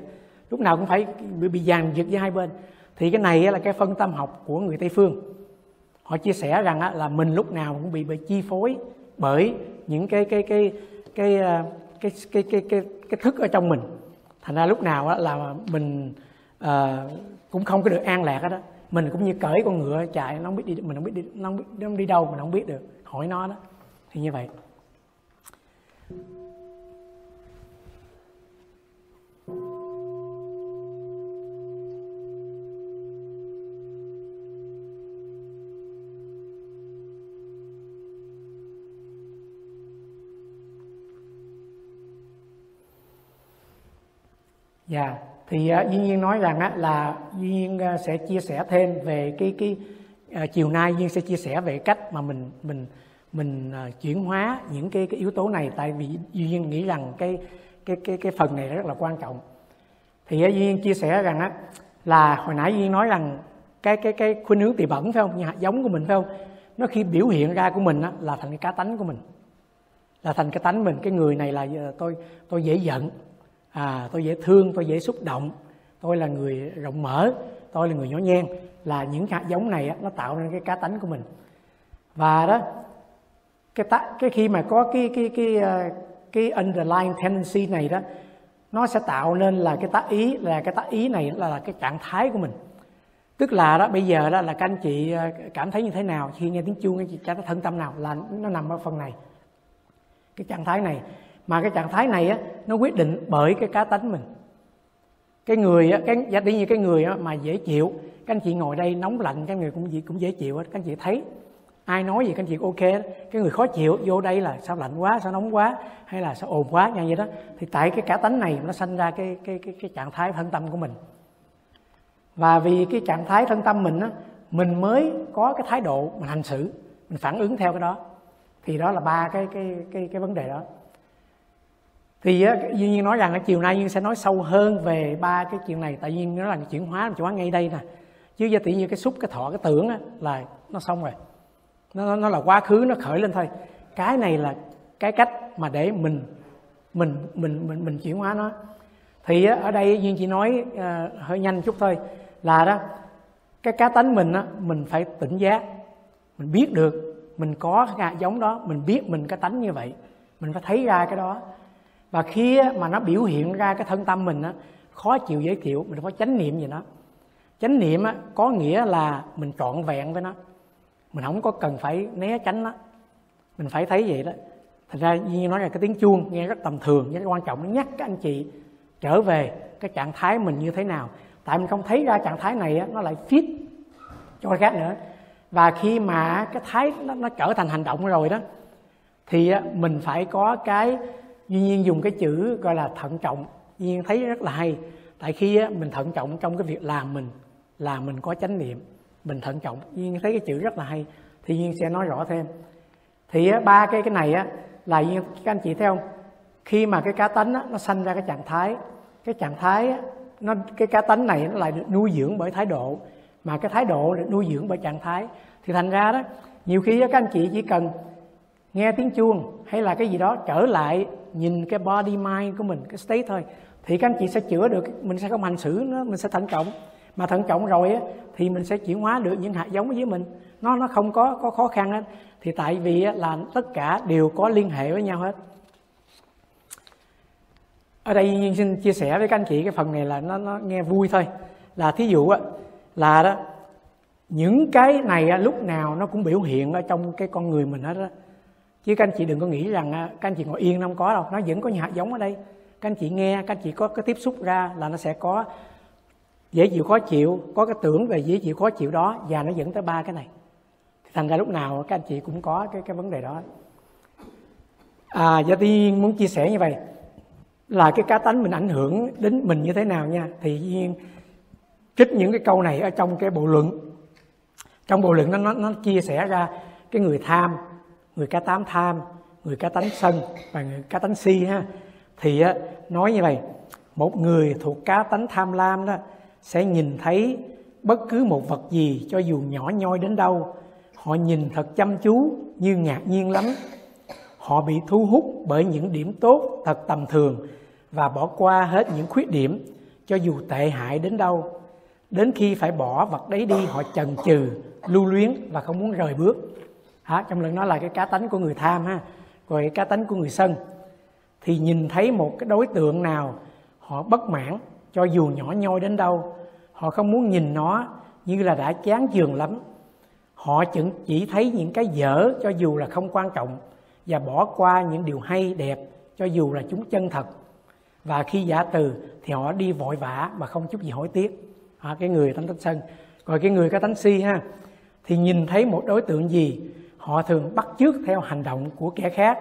lúc nào cũng phải bị, bị dàn giật giữa hai bên. Thì cái này là cái phân tâm học của người tây phương. Họ chia sẻ rằng là mình lúc nào cũng bị bị chi phối bởi những cái cái cái cái ờ, cái cái cái cái, cái, thức ở trong mình. Thành ra lúc nào là mình ờ, cũng không có được an lạc đó mình cũng như cởi con ngựa chạy nó không biết đi mình không biết đi nó không biết nó không đi đâu mình không biết được. Hỏi nó đó. Thì như vậy. Dạ, yeah. thì uh, Duy Nhiên nói rằng á, là Duy Nhiên uh, sẽ chia sẻ thêm về cái cái uh, chiều nay Duy Nhiên sẽ chia sẻ về cách mà mình mình mình uh, chuyển hóa những cái cái yếu tố này tại vì Duy Nhiên nghĩ rằng cái cái cái cái phần này rất là quan trọng. Thì uh, Duy Nhiên chia sẻ rằng á là hồi nãy Duy Nhiên nói rằng cái cái cái khuynh hướng tiềm ẩn phải không, nhà giống của mình phải không? Nó khi biểu hiện ra của mình á, là thành cái cá tánh của mình là thành cái tánh mình cái người này là tôi tôi dễ giận à, tôi dễ thương tôi dễ xúc động. Tôi là người rộng mở tôi là người nhỏ nhen. Là những hạt giống này nó tạo nên cái cá tánh của mình. Và đó cái tá, cái khi mà có cái cái cái ờ, cái underlying tendency này đó nó sẽ tạo nên là cái tác ý là cái tác ý này là, là cái trạng thái của mình. Tức là đó bây giờ đó là các anh chị ờ, cảm thấy như thế nào? Khi nghe tiếng chuông anh chị cảm thấy thân tâm nào là nó nằm ở phần này. Cái trạng thái này mà cái trạng thái này á nó quyết định bởi cái cá tánh mình. Cái người á, cái giả tỷ như cái người á, mà dễ chịu các anh chị ngồi đây nóng lạnh các người cũng cũng dễ chịu các anh chị thấy. Ai nói gì các anh chị ok cái người khó chịu vô đây là sao lạnh quá sao nóng quá hay là sao ồn quá như vậy đó. Thì tại cái cả tánh này nó sanh ra cái cái cái cái trạng thái thân tâm của mình. Và vì cái trạng thái thân tâm mình á mình mới có cái thái độ mình hành xử mình phản ứng theo cái đó. Thì đó là ba cái cái cái cái vấn đề đó thì duyên duy nhiên nói rằng là chiều nay duyên sẽ nói sâu hơn về ba cái chuyện này. Tại duyên nó là chuyển hóa chuyển hóa ngay đây nè. Chứ do tỷ như cái xúc cái thọ cái tưởng á, là nó xong rồi. Nó, nó là quá khứ nó khởi lên thôi. Cái này là cái cách mà để mình mình mình mình mình chuyển hóa nó. Thì ở đây duyên chỉ nói uh, hơi nhanh chút thôi. Là đó cái cá tánh mình á, mình phải tỉnh giác. Mình biết được mình có cái giống đó mình biết mình cái tánh như vậy. Mình phải thấy ra cái đó và khi mà nó biểu hiện ra cái thân tâm mình á, khó chịu giới thiệu mình phải chánh niệm gì nó. Chánh niệm á, có nghĩa là mình trọn vẹn với nó. Mình không có cần phải né tránh nó. Mình phải thấy vậy đó. Thành ra như nói là cái tiếng chuông nghe rất tầm thường nhưng quan trọng nó nhắc các anh chị trở về cái trạng thái mình như thế nào. Tại mình không thấy ra trạng thái này á, nó lại fit cho cái khác nữa. Và khi mà cái thái nó, nó trở thành hành động rồi đó thì mình phải có cái duy nhiên dùng cái chữ gọi là thận trọng duy nhiên thấy rất là hay. Tại khi mình thận trọng trong cái việc làm mình là mình có chánh niệm mình thận trọng. Duy nhiên thấy cái chữ rất là hay. Thì duy nhiên sẽ nói rõ thêm. Thì ba cái cái này á là duy các anh chị thấy không? Khi mà cái cá tánh á, nó sanh ra cái trạng thái cái trạng thái á, nó cái cá tánh này nó lại được nuôi dưỡng bởi thái độ. Mà cái thái độ được nuôi dưỡng bởi trạng thái. Thì thành ra đó nhiều khi các anh chị chỉ cần nghe tiếng chuông hay là cái gì đó trở lại nhìn cái body mind của mình cái state thôi. Thì các anh chị sẽ chữa được mình sẽ không hành xử nó mình sẽ thận trọng. Mà thận trọng rồi á, thì mình sẽ chuyển hóa được những hạt giống với mình. Nó nó không có có khó khăn hết thì tại vì á, là tất cả đều có liên hệ với nhau hết. Ở đây nhiên xin chia sẻ với các anh chị cái phần này là nó nó nghe vui thôi. Là thí dụ á là đó những cái này á, lúc nào nó cũng biểu hiện ở trong cái con người mình hết đó chứ các anh chị đừng có nghĩ rằng à, các anh chị ngồi yên nó không có đâu nó vẫn có những hạt giống ở đây. Các anh chị nghe các anh chị có cái tiếp xúc ra là nó sẽ có dễ chịu khó chịu có cái tưởng về dễ chịu khó chịu đó và nó dẫn tới ba cái này. Thành ra lúc nào các anh chị cũng có cái cái vấn đề đó. À do tuy nhiên muốn chia sẻ như vậy là cái cá tánh mình ảnh hưởng đến mình như thế nào nha. Thì nhiên trích những cái câu này ở trong cái bộ luận. Trong bộ luận nó nó, nó chia sẻ ra cái người tham người cá tám tham người cá tánh sân và người cá tánh si ha. Thì á, nói như vậy một người thuộc cá tánh tham lam đó sẽ nhìn thấy bất cứ một vật gì cho dù nhỏ nhoi đến đâu họ nhìn thật chăm chú như ngạc nhiên lắm. Họ bị thu hút bởi những điểm tốt thật tầm thường và bỏ qua hết những khuyết điểm cho dù tệ hại đến đâu. Đến khi phải bỏ vật đấy đi họ chần chừ lưu luyến và không muốn rời bước hả trong lần đó là cái cá tánh của người tham ha. Rồi cái cá tánh của người sân. Thì nhìn thấy một cái đối tượng nào họ bất mãn cho dù nhỏ nhoi đến đâu họ không muốn nhìn nó như là đã chán chường lắm. Họ chỉ thấy những cái dở cho dù là không quan trọng và bỏ qua những điều hay đẹp cho dù là chúng chân thật. Và khi giả từ thì họ đi vội vã mà không chút gì hối tiếc. À, cái người tánh tánh sân. Rồi cái người cá tánh si ha thì nhìn thấy một đối tượng gì họ thường bắt chước theo hành động của kẻ khác.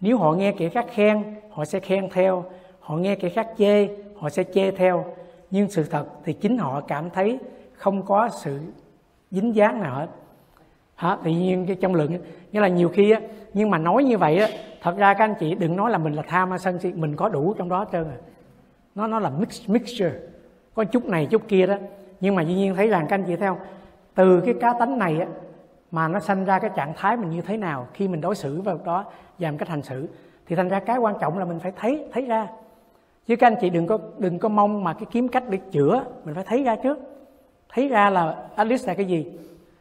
Nếu họ nghe kẻ khác khen, họ sẽ khen theo, họ nghe kẻ khác chê, họ sẽ chê theo. Nhưng sự thật thì chính họ cảm thấy không có sự dính dáng nào hết. Hả? Tự nhiên trong lượng, nghĩa là nhiều khi á, nhưng mà nói như vậy á, thật ra các anh chị đừng nói là mình là tham hay sân si, mình có đủ trong đó hết trơn à. Nó nó là mix, mixture. Có chút này chút kia đó. Nhưng mà dĩ nhiên thấy rằng các anh chị theo từ cái cá tánh này á mà nó sanh ra cái trạng thái mình như thế nào khi mình đối xử với đó và một cách hành xử. Thì thành ra cái quan trọng là mình phải thấy thấy ra. Chứ các anh chị đừng có đừng có mong mà cái kiếm cách để chữa, mình phải thấy ra trước. Thấy ra là Alice là cái gì?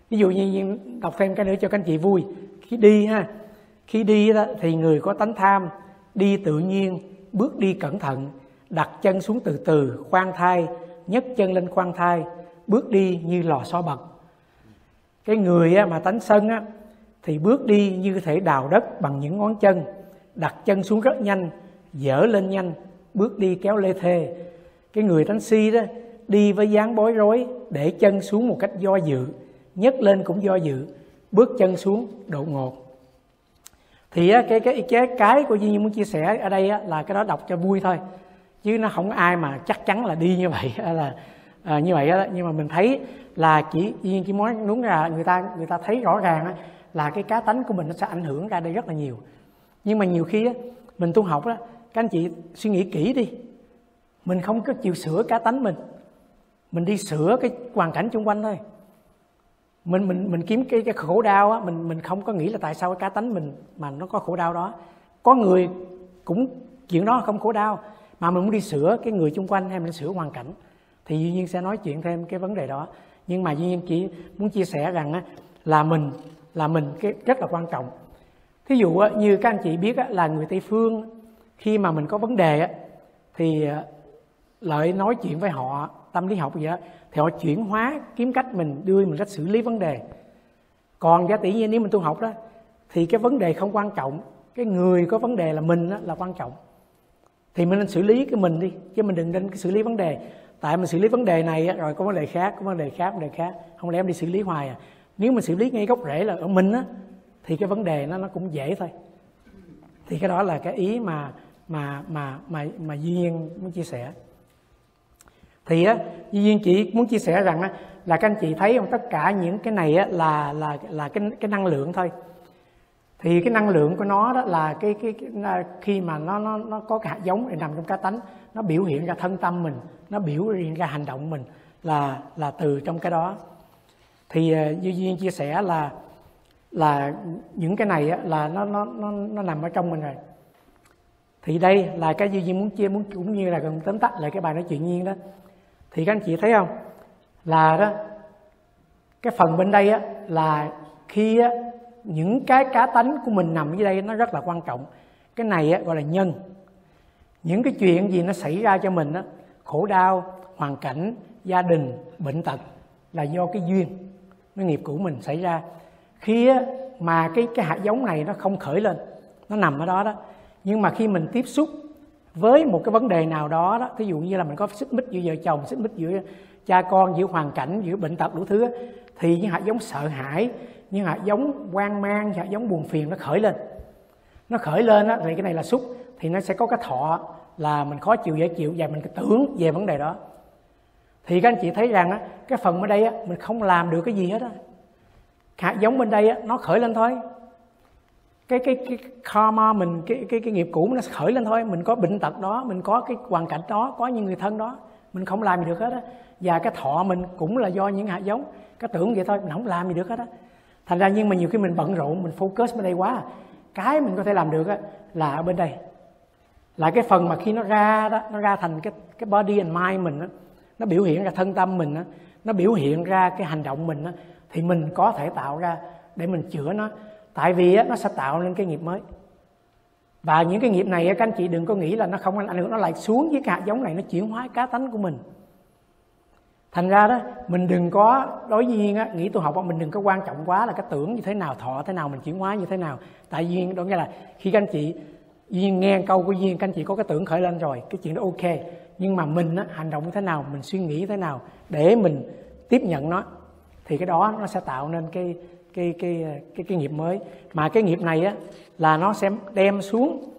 Ví dụ như đọc thêm cái nữa cho các anh chị vui. Khi đi ha, khi đi đó thì người có tánh tham, đi tự nhiên, bước đi cẩn thận, đặt chân xuống từ từ, khoan thai, nhấc chân lên khoan thai, bước đi như lò xo bật cái người mà tánh sân á, thì bước đi như thể đào đất bằng những ngón chân đặt chân xuống rất nhanh dở lên nhanh bước đi kéo lê thê. Cái người tánh si đó đi với dáng bối rối để chân xuống một cách do dự nhấc lên cũng do dự bước chân xuống độ ngột. Thì cái cái cái cái của duy muốn chia sẻ ở đây là cái đó đọc cho vui thôi chứ nó không ai mà chắc chắn là đi như vậy. *laughs* Là à, như vậy đó nhưng mà mình thấy là chỉ duy chỉ muốn đúng là người ta người ta thấy rõ ràng là cái cá tánh của mình nó sẽ ảnh hưởng ra đây rất là nhiều. Nhưng mà nhiều khi á, mình tu học đó các anh chị suy nghĩ kỹ đi. Mình không có chịu sửa cá tánh mình. Mình đi sửa cái hoàn cảnh xung quanh thôi. Mình mình mình kiếm cái cái khổ đau á mình mình không có nghĩ là tại sao cái cá tánh mình mà nó có khổ đau đó. Có người cũng chuyện đó không khổ đau mà mình muốn đi sửa cái người xung quanh hay mình sửa hoàn cảnh thì duy nhiên sẽ nói chuyện thêm cái vấn đề đó. Nhưng mà duy nhiên chỉ muốn chia sẻ rằng á, là mình là mình cái rất là quan trọng. Thí dụ như các anh chị biết là người tây phương khi mà mình có vấn đề thì à, lợi nói chuyện với họ tâm lý học gì đó thì họ chuyển hóa kiếm cách mình đưa mình cách xử lý vấn đề. Còn giá tỷ nhiên nếu mình tu học đó thì cái vấn đề không quan trọng. Cái người có vấn đề là mình đó, là quan trọng. Thì mình nên xử lý cái mình đi chứ mình đừng nên xử lý vấn đề tại mình xử lý vấn đề này rồi có vấn đề khác, có vấn đề khác, vấn đề khác. Không lẽ em đi xử lý hoài à? Nếu mình xử lý ngay gốc rễ là ở mình á, thì cái vấn đề nó nó cũng dễ thôi. Thì cái đó là cái ý mà mà mà mà mà duyên muốn chia sẻ. Thì á duyên chỉ muốn chia sẻ rằng á, là các anh chị thấy không? Tất cả những cái này á là là là cái cái năng lượng thôi thì cái năng lượng của nó đó là cái cái, cái khi mà nó nó nó có cái hạt giống để nằm trong cá tánh nó biểu hiện ra thân tâm mình nó biểu hiện ra hành động mình là là từ trong cái đó. Thì ờ, như duyên chia sẻ là là những cái này á, là nó nó nó nó nằm ở trong mình rồi. Thì đây là cái duy nhiên muốn chia muốn cũng như là gần tóm tắt lại cái bài nói chuyện nhiên đó. Thì các anh chị thấy không? Là đó cái phần bên đây á là khi á những cái cá tánh của mình nằm dưới đây nó rất là quan trọng. Cái này á, gọi là nhân. Những cái chuyện gì nó xảy ra cho mình á khổ đau hoàn cảnh gia đình bệnh tật là do cái duyên nó nghiệp cũ mình xảy ra. Khi á, mà cái cái hạt giống này nó không khởi lên nó nằm ở đó đó nhưng mà khi mình tiếp xúc với một cái vấn đề nào đó đó ví dụ như là mình có xích mích giữa vợ chồng xích mích giữa cha con giữa hoàn cảnh giữa bệnh tật đủ thứ thì những hạt giống sợ hãi nhưng hạt giống quan mang hạt giống buồn phiền nó khởi lên. Nó khởi lên đó, thì cái này là xúc thì nó sẽ có cái thọ là mình khó chịu dễ chịu và mình tưởng về vấn đề đó. Thì các anh chị thấy rằng á, cái phần ở đây á, mình không làm được cái gì hết á. Hạt giống bên đây á, nó khởi lên thôi. Cái cái cái karma mình cái cái cái nghiệp cũ nó khởi lên thôi. Mình có bệnh tật đó mình có cái hoàn cảnh đó có những người thân đó. Mình không làm gì được hết á. Và cái thọ mình cũng là do những hạt giống. Cái tưởng vậy thôi mình không làm gì được hết á thành ra nhưng mà nhiều khi mình bận rộn mình focus bên đây quá. Cái mình có thể làm được á là ở bên đây. Là cái phần mà khi nó ra đó nó ra thành cái cái body and mind mình đó, nó biểu hiện ra thân tâm mình đó, nó biểu hiện ra cái hành động mình đó, thì mình có thể tạo ra để mình chữa nó. Tại vì á, nó sẽ tạo nên cái nghiệp mới. Và những cái nghiệp này các anh chị đừng có nghĩ là nó không ảnh hưởng nó lại xuống với cái hạt giống này nó chuyển hóa cá tánh của mình thành ra đó mình đừng có đối nhiên á nghĩ tu học mình đừng có quan trọng quá là cái tưởng như thế nào thọ thế nào mình chuyển hóa như thế nào. Tại duyên đó nghĩa là khi các anh chị duyên nghe câu của duyên các anh chị có cái tưởng khởi lên rồi cái chuyện đó ok. Nhưng mà mình á, hành động như thế nào mình suy nghĩ thế nào để mình tiếp nhận nó thì cái đó nó sẽ tạo nên cái cái cái cái cái nghiệp mới. Mà cái nghiệp này á là nó sẽ đem xuống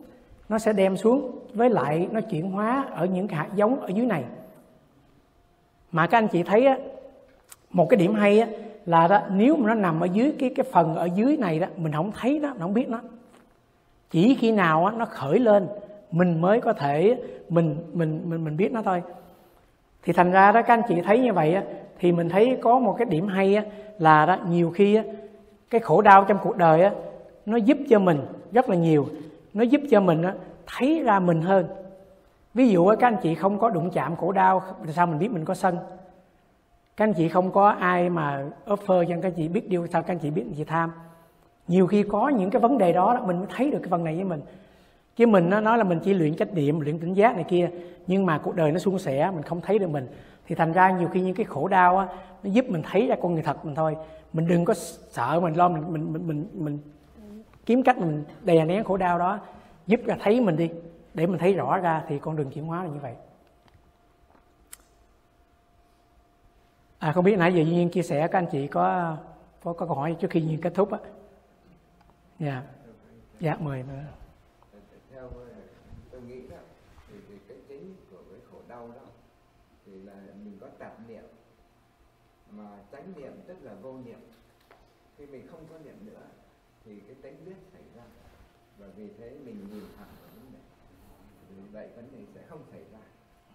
nó sẽ đem xuống với lại nó chuyển hóa ở những cái hạt giống ở dưới này mà các anh chị thấy á, một cái điểm hay á, là đó, nếu mà nó nằm ở dưới cái cái phần ở dưới này đó, mình không thấy nó không biết nó. Chỉ khi nào á, nó khởi lên, mình mới có thể, mình mình mình mình biết nó thôi. Thì thành ra đó, các anh chị thấy như vậy á, thì mình thấy có một cái điểm hay á, là đó, nhiều khi á, cái khổ đau trong cuộc đời á, nó giúp cho mình rất là nhiều. Nó giúp cho mình á, thấy ra mình hơn ví dụ các anh chị không có đụng chạm khổ đau sao mình biết mình có sân? Các anh chị không có ai mà offer cho các anh chị biết điều sao các anh chị biết gì tham? Nhiều khi có những cái vấn đề đó mình mới thấy được cái phần này với mình. Chứ mình nó nói là mình chỉ luyện trách nhiệm luyện tỉnh giác này kia nhưng mà cuộc đời nó suôn sẻ mình không thấy được mình. Thì thành ra nhiều khi những cái khổ đau á nó giúp mình thấy ra con người thật mình thôi. Mình đừng có sợ mình lo mình mình mình mình, mình kiếm cách mình đè nén khổ đau đó giúp ra thấy mình đi để mình thấy rõ ra thì con đường chuyển hóa là như vậy. À không biết nãy giờ duyên chia sẻ các anh chị có có có câu hỏi trước khi duyên kết thúc á. Dạ. Dạ mời. Nữa theo tôi nghĩ đó thì, thì cái chính của cái khổ đau đó thì là mình có tạp niệm. Mà tránh niệm tức là vô niệm. Khi mình không có niệm nữa thì cái tánh biết xảy ra. Và vì thế mình nhìn thẳng vào vấn đề vì vậy vấn đề sẽ không xảy ra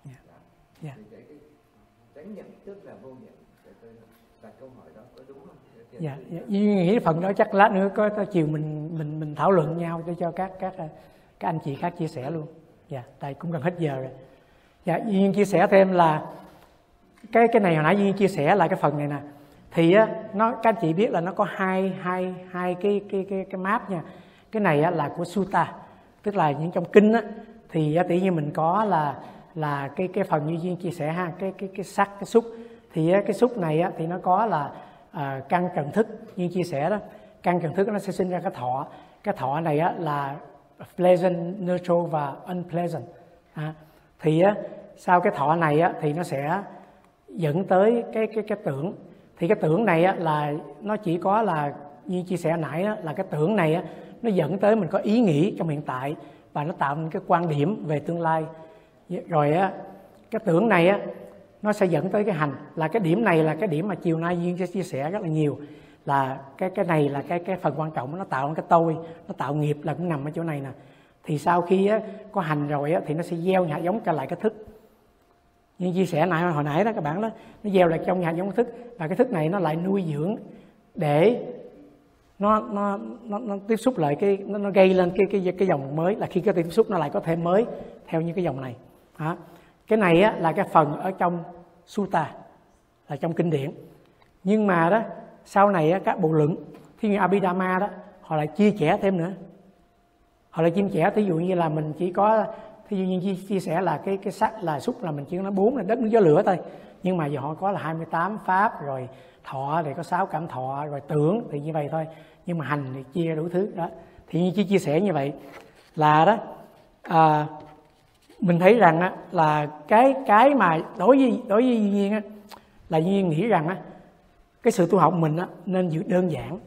Dạ. Đó. Dạ. thì cái, cái tránh niệm tức là vô niệm để tôi đặt câu hỏi đó có đúng không dạ, dạ. nghĩ phần đó chắc lát nữa có, có chiều mình mình mình thảo luận nhau để cho các các các anh chị khác chia sẻ luôn dạ tại cũng gần hết giờ rồi dạ duyên chia sẻ thêm là cái cái này hồi nãy duyên chia sẻ là cái phần này nè thì á nó các anh chị biết là nó có hai hai hai cái cái cái cái map nha cái này á, là của Sutta tức là những trong kinh á thì giả tỷ như mình có là là cái cái phần như duyên chia sẻ ha cái cái cái sắc cái xúc. Thì cái xúc này á, thì nó có là à, căn trần thức như chia sẻ đó. Căn trần thức nó sẽ sinh ra cái thọ. Cái thọ này á, là pleasant neutral và unpleasant. À, thì á, sau cái thọ này á, thì nó sẽ dẫn tới cái cái cái tưởng. Thì cái tưởng này á, là nó chỉ có là như chia sẻ nãy á, là cái tưởng này á, nó dẫn tới mình có ý nghĩ trong hiện tại và nó tạo nên cái quan điểm về tương lai. Rồi á cái tưởng này á nó sẽ dẫn tới cái hành. Là cái điểm này là cái điểm mà chiều nay duyên sẽ chia sẻ rất là nhiều. Là cái cái này là cái cái phần quan trọng nó tạo cái tôi nó tạo nghiệp là cũng nằm ở chỗ này nè. Thì sau khi á, có hành rồi á, thì nó sẽ gieo hạt giống trở lại cái thức. Như chia sẻ nãy hồi nãy đó các bạn đó nó gieo lại trong hạt giống thức. Và cái thức này nó lại nuôi dưỡng để nó nó nó, nó tiếp xúc lại cái nó, nó gây lên cái cái cái dòng mới là khi cái tiếp xúc nó lại có thêm mới theo như cái dòng này. Đó. cái này á, là cái phần ở trong sutta là trong kinh điển. Nhưng mà đó sau này á, các bộ luận thí như Abhidhamma đó họ lại chia sẻ thêm nữa. Họ lại chia sẻ thí dụ như là mình chỉ có thí dụ như chia, chia sẻ là cái cái sắc là xúc là mình chỉ nói bốn là đất nước gió lửa thôi. Nhưng mà giờ họ có là 28 pháp rồi thọ thì có sáu cảm thọ rồi tưởng thì như vậy thôi nhưng mà hành thì chia đủ thứ đó. Thì như chỉ chia sẻ như vậy là đó à, mình thấy rằng á, là cái cái mà đối với đối với duy nhiên á, là duy nhiên nghĩ rằng á, cái sự tu học mình á, nên giữ đơn giản.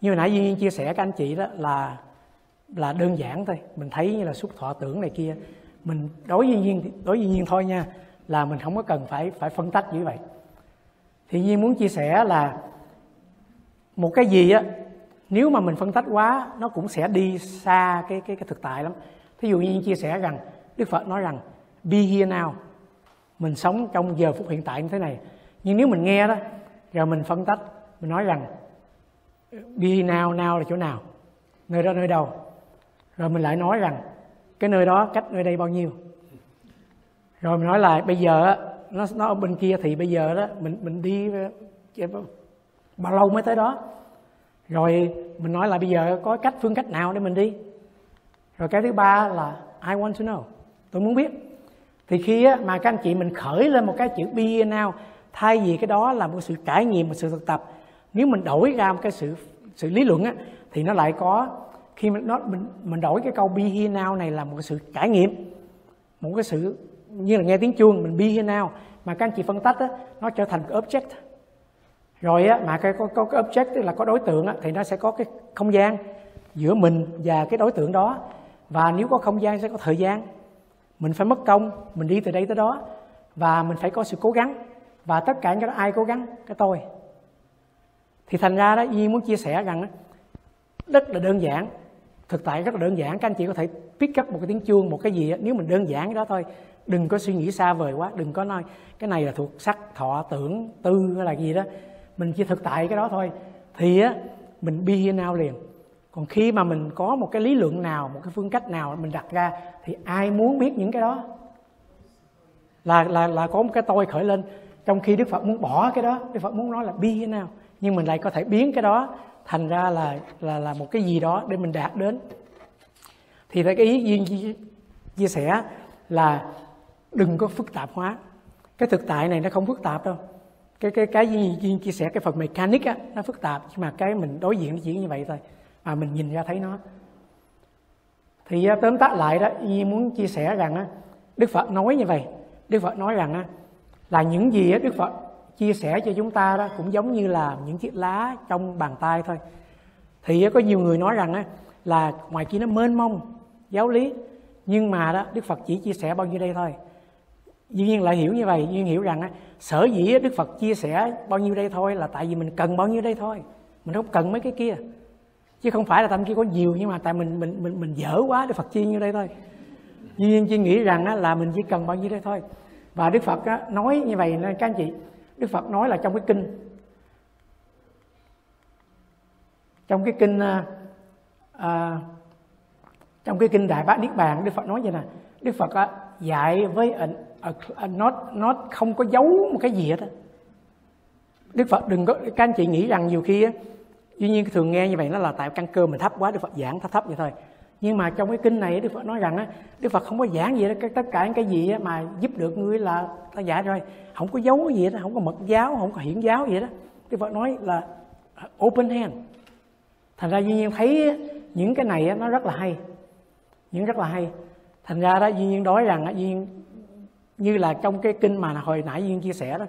Như hồi nãy duy nhiên chia sẻ các anh chị đó là là đơn giản thôi. Mình thấy như là xúc thọ tưởng này kia. Mình đối với nhiên đối với nhiên thôi nha là mình không có cần phải phải phân tách như vậy. Thì nhiên muốn chia sẻ là một cái gì á nếu mà mình phân tách quá, nó cũng sẽ đi xa cái cái cái thực tại lắm. Thí dụ như chia sẻ rằng, đức phật nói rằng, be here now. Mình sống trong giờ phút hiện tại như thế này. Nhưng nếu mình nghe đó, rồi mình phân tách, mình nói rằng, be here now now là chỗ nào? Nơi đó, nơi đâu? Rồi mình lại nói rằng, cái nơi đó cách nơi đây bao nhiêu? Rồi mình nói là bây giờ nó nó ở bên kia thì bây giờ đó, mình mình đi ờ, bao lâu mới tới đó? Rồi mình nói là bây giờ có cách phương cách nào để mình đi? Rồi cái thứ ba là I want to know. Tôi muốn biết. Thì khi á, mà các anh chị mình khởi lên một cái chữ be now thay vì cái đó là một sự trải nghiệm một sự thực tập nếu mình đổi ra một cái sự sự lý luận á, thì nó lại có khi mình nó mình mình đổi cái câu be here now này là một cái sự trải nghiệm một cái sự như là nghe tiếng chuông mình be here now mà các anh chị phân tách á, nó trở thành object rồi á, mà cái có, có cái object tức là có đối tượng á, thì nó sẽ có cái không gian giữa mình và cái đối tượng đó. Và nếu có không gian sẽ có thời gian. Mình phải mất công mình đi từ đây tới đó. Và mình phải có sự cố gắng. Và tất cả những cái đó ai cố gắng? Cái tôi. Thì thành ra đó Duy muốn chia sẻ rằng rất là đơn giản. Thực tại rất là đơn giản. Các anh chị có thể pick up một cái tiếng chuông một cái gì đó. nếu mình đơn giản cái đó thôi đừng có suy nghĩ xa vời quá đừng có nói cái này là thuộc sắc thọ tưởng tư hay là gì đó mình chỉ thực tại cái đó thôi. Thì á mình be here now liền. Còn khi mà mình có một cái lý luận nào một cái phương cách nào mình đặt ra thì ai muốn biết những cái đó? Là là là có một cái tôi khởi lên. Trong khi đức phật muốn bỏ cái đó đức phật muốn nói là be here now nhưng mình lại có thể biến cái đó thành ra là là là một cái gì đó để mình đạt đến. Thì cái ý duyên chia, chia sẻ là đừng có phức tạp hóa. Cái thực tại này nó không phức tạp đâu cái cái cái duyên, duyên chia sẻ cái phần mechanic á nó phức tạp nhưng mà cái mình đối diện nó chỉ như vậy thôi mà mình nhìn ra thấy nó. Thì à, tóm tắt lại đó như muốn chia sẻ rằng á đức phật nói như vậy đức phật nói rằng á là những gì á đức phật chia sẻ cho chúng ta đó cũng giống như là những chiếc lá trong bàn tay thôi. Thì à, có nhiều người nói rằng á, là ngoài kia nó mênh mông giáo lý nhưng mà đó đức phật chỉ chia sẻ bao nhiêu đây thôi dĩ nhiên lại hiểu như vậy dĩ nhiên hiểu rằng á, sở dĩ đức phật chia sẻ bao nhiêu đây thôi là tại vì mình cần bao nhiêu đây thôi. Mình không cần mấy cái kia. Chứ không phải là tâm kia có nhiều nhưng mà tại mình mình mình mình dở quá đức phật chia như đây thôi. Dĩ nhiên chỉ nghĩ rằng á, là mình chỉ cần bao nhiêu đây thôi. Và đức phật á, nói như vậy nên các anh chị đức phật nói là trong cái kinh trong cái kinh à, à trong cái kinh đại bát niết bàn đức phật nói vậy nè đức phật á, dạy với ảnh À, à, nó nó không có giấu một cái gì hết á. Đức phật đừng có các anh chị nghĩ rằng nhiều khi á duy nhiên thường nghe như vậy nó là tại căn cơ mình thấp quá đức phật giảng thấp thấp vậy thôi. Nhưng mà trong cái kinh này đức phật nói rằng á đức phật không có giảng gì đó tất cả những cái gì á, mà giúp được ngươi là ta giả rồi. Không có giấu cái gì đó không có mật giáo không có hiển giáo gì đó. Đức phật nói là uh, open hand. Thành ra duy nhiên thấy những cái này nó rất là hay. Những rất là hay. Thành ra đó duy nhiên nói rằng duy nhiên như là trong cái kinh mà hồi nãy duyên chia sẻ đó.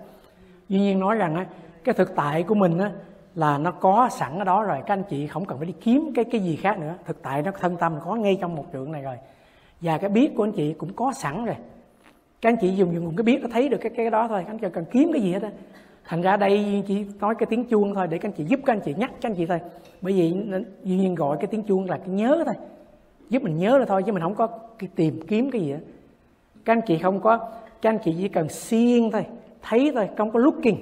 Duy nhiên nói rằng cái thực tại của mình á, là nó có sẵn ở đó rồi. Các anh chị không cần phải đi kiếm cái cái gì khác nữa. Thực tại nó thân tâm có ngay trong một trượng này rồi. Và cái biết của anh chị cũng có sẵn rồi. Các anh chị dùng dùng cái biết nó thấy được cái cái đó thôi. Các anh chị cần kiếm cái gì hết á. Thành ra đây chỉ nói cái tiếng chuông thôi để các anh chị giúp các anh chị nhắc các anh chị thôi. Bởi vì duy nhiên gọi cái tiếng chuông là cái nhớ thôi. Giúp mình nhớ là thôi chứ mình không có tìm kiếm cái gì hết các anh chị không có các anh chị chỉ cần seeing thôi thấy thôi không có looking.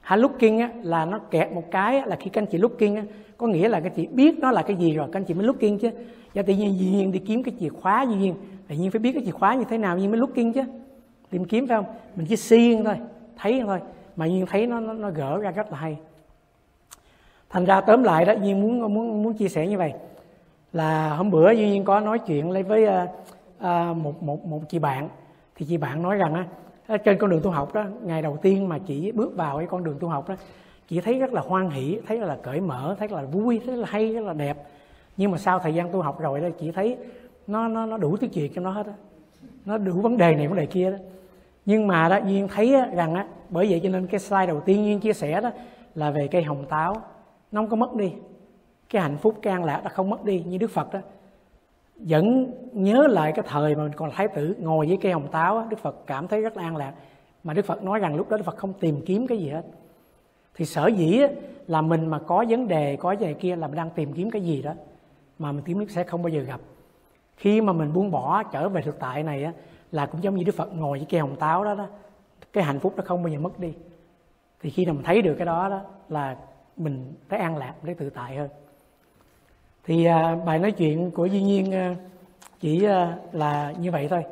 Hả looking á, là nó kẹt một cái á, là khi các anh chị looking á, có nghĩa là các anh chị biết nó là cái gì rồi các anh chị mới looking chứ. Và tự nhiên dĩ nhiên đi kiếm cái chìa khóa dĩ nhiên tự nhiên phải biết cái chìa khóa như thế nào nhưng mới looking chứ. Tìm kiếm phải không? Mình chỉ seeing thôi thấy thôi mà nhiên thấy nó, nó nó gỡ ra rất là hay. Thành ra tóm lại đó nhiên muốn muốn muốn chia sẻ như vậy là hôm bữa duy nhiên có nói chuyện lấy với uh, À, một một một chị bạn. Thì chị bạn nói rằng á trên con đường tu học đó ngày đầu tiên mà chị bước vào cái con đường tu học đó chị thấy rất là hoan hỷ thấy là cởi mở thấy là vui thấy là hay rất là đẹp. Nhưng mà sau thời gian tu học rồi đó chị thấy nó nó nó đủ thứ chuyện cho nó hết á. Nó đủ vấn đề này vấn đề kia đó. Nhưng mà đó duyên thấy á, rằng á bởi vậy cho nên cái slide đầu tiên duyên chia sẻ đó là về cây hồng táo. Nó không có mất đi. Cái hạnh phúc cái an lạc nó không mất đi như đức phật đó vẫn nhớ lại cái thời mà mình còn thái tử, ngồi với cây hồng táo đức phật cảm thấy rất là an lạc. Mà đức phật nói rằng lúc đó đức phật không tìm kiếm cái gì hết. Thì sở dĩ là mình mà có vấn đề, có gì kia là mình đang tìm kiếm cái gì đó mà mình tìm kiếm sẽ không bao giờ gặp. Khi mà mình buông bỏ, trở về thực tại này á, là cũng giống như đức phật ngồi với cây hồng táo đó đó, cái hạnh phúc nó không bao giờ mất đi. Thì khi nào mình thấy được cái đó đó, là mình thấy an lạc thấy tự tại hơn thì à, bài nói chuyện của duy nhiên à, chỉ à, là như vậy thôi.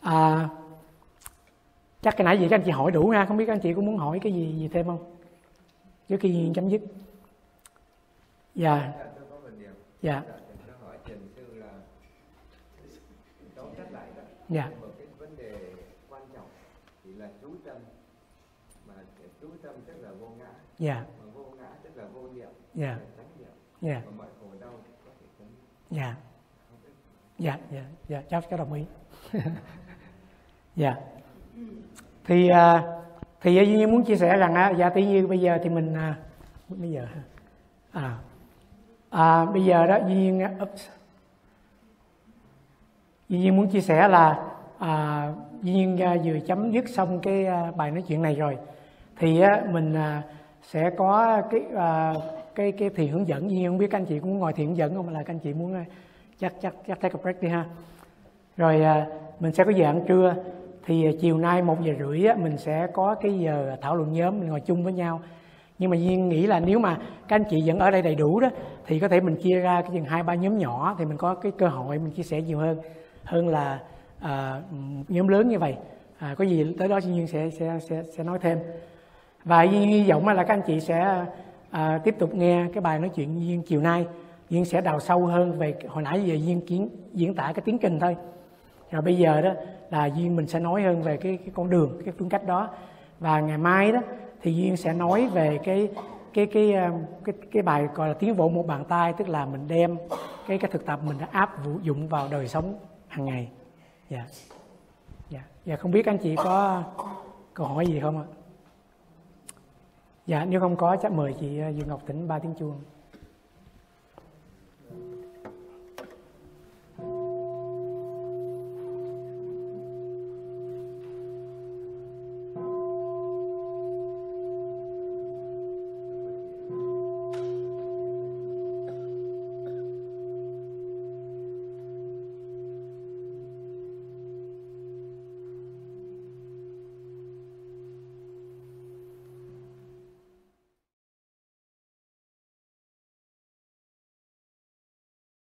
À, chắc cái nãy gì các anh chị hỏi đủ nha không biết các anh chị có muốn hỏi cái gì gì thêm không? Trước khi duy nhiên chấm dứt. Dạ. Dạ dạ. Một cái vấn đề quan trọng thì là chú tâm mà chú tâm tức là vô ngã. Dạ. Mà vô ngã tức là vô niệm dạ. niệm. Dạ. Và mọi khổ đau có thể chấm dạ. Dạ dạ dạ cháu cháu đồng ý. Dạ. Thì à, thì duy nhiên muốn chia sẻ rằng á dạ tự nhiên bây giờ thì mình à, bây giờ à, à bây giờ đó duy nhiên ups, Duy Nhiên muốn chia sẻ là à, Duy Nhiên à, vừa chấm dứt xong cái à, bài nói chuyện này rồi. Thì á, mình à, sẽ có cái à, cái cái thiền hướng dẫn gì? Không biết các anh chị cũng muốn ngồi thiền hướng dẫn không? Là các anh chị muốn ờ, chắc chắc chắc take a break đi ha. Rồi ờ, mình sẽ có giờ ăn trưa. Thì ờ, chiều nay một giờ rưỡi á, mình sẽ có cái giờ thảo luận nhóm mình ngồi chung với nhau. Nhưng mà duyên nghĩ là nếu mà các anh chị vẫn ở đây đầy đủ đó thì có thể mình chia ra cái chừng hai ba nhóm nhỏ thì mình có cái cơ hội mình chia sẻ nhiều hơn. Hơn là à, nhóm lớn như vậy. À, có gì tới đó duyên sẽ sẽ sẽ sẽ nói thêm. Và duyên hy vọng là các anh chị sẽ à, tiếp tục nghe cái bài nói chuyện duyên chiều nay. Duyên sẽ đào sâu hơn về hồi nãy giờ duyên kiến diễn tả cái tiến trình thôi. Rồi bây giờ đó là duyên mình sẽ nói hơn về cái, cái con đường cái phương cách đó. Và ngày mai đó thì duyên sẽ nói về cái cái cái à, cái cái bài gọi là tiến bộ một bàn tay tức là mình đem cái cái thực tập mình đã áp dụng vào đời sống hàng ngày. Dạ. Dạ. Dạ không biết anh chị có câu hỏi gì không ạ? Dạ nếu không có chắc mời chị ờ, Dương Ngọc Tĩnh ba tiếng chuông.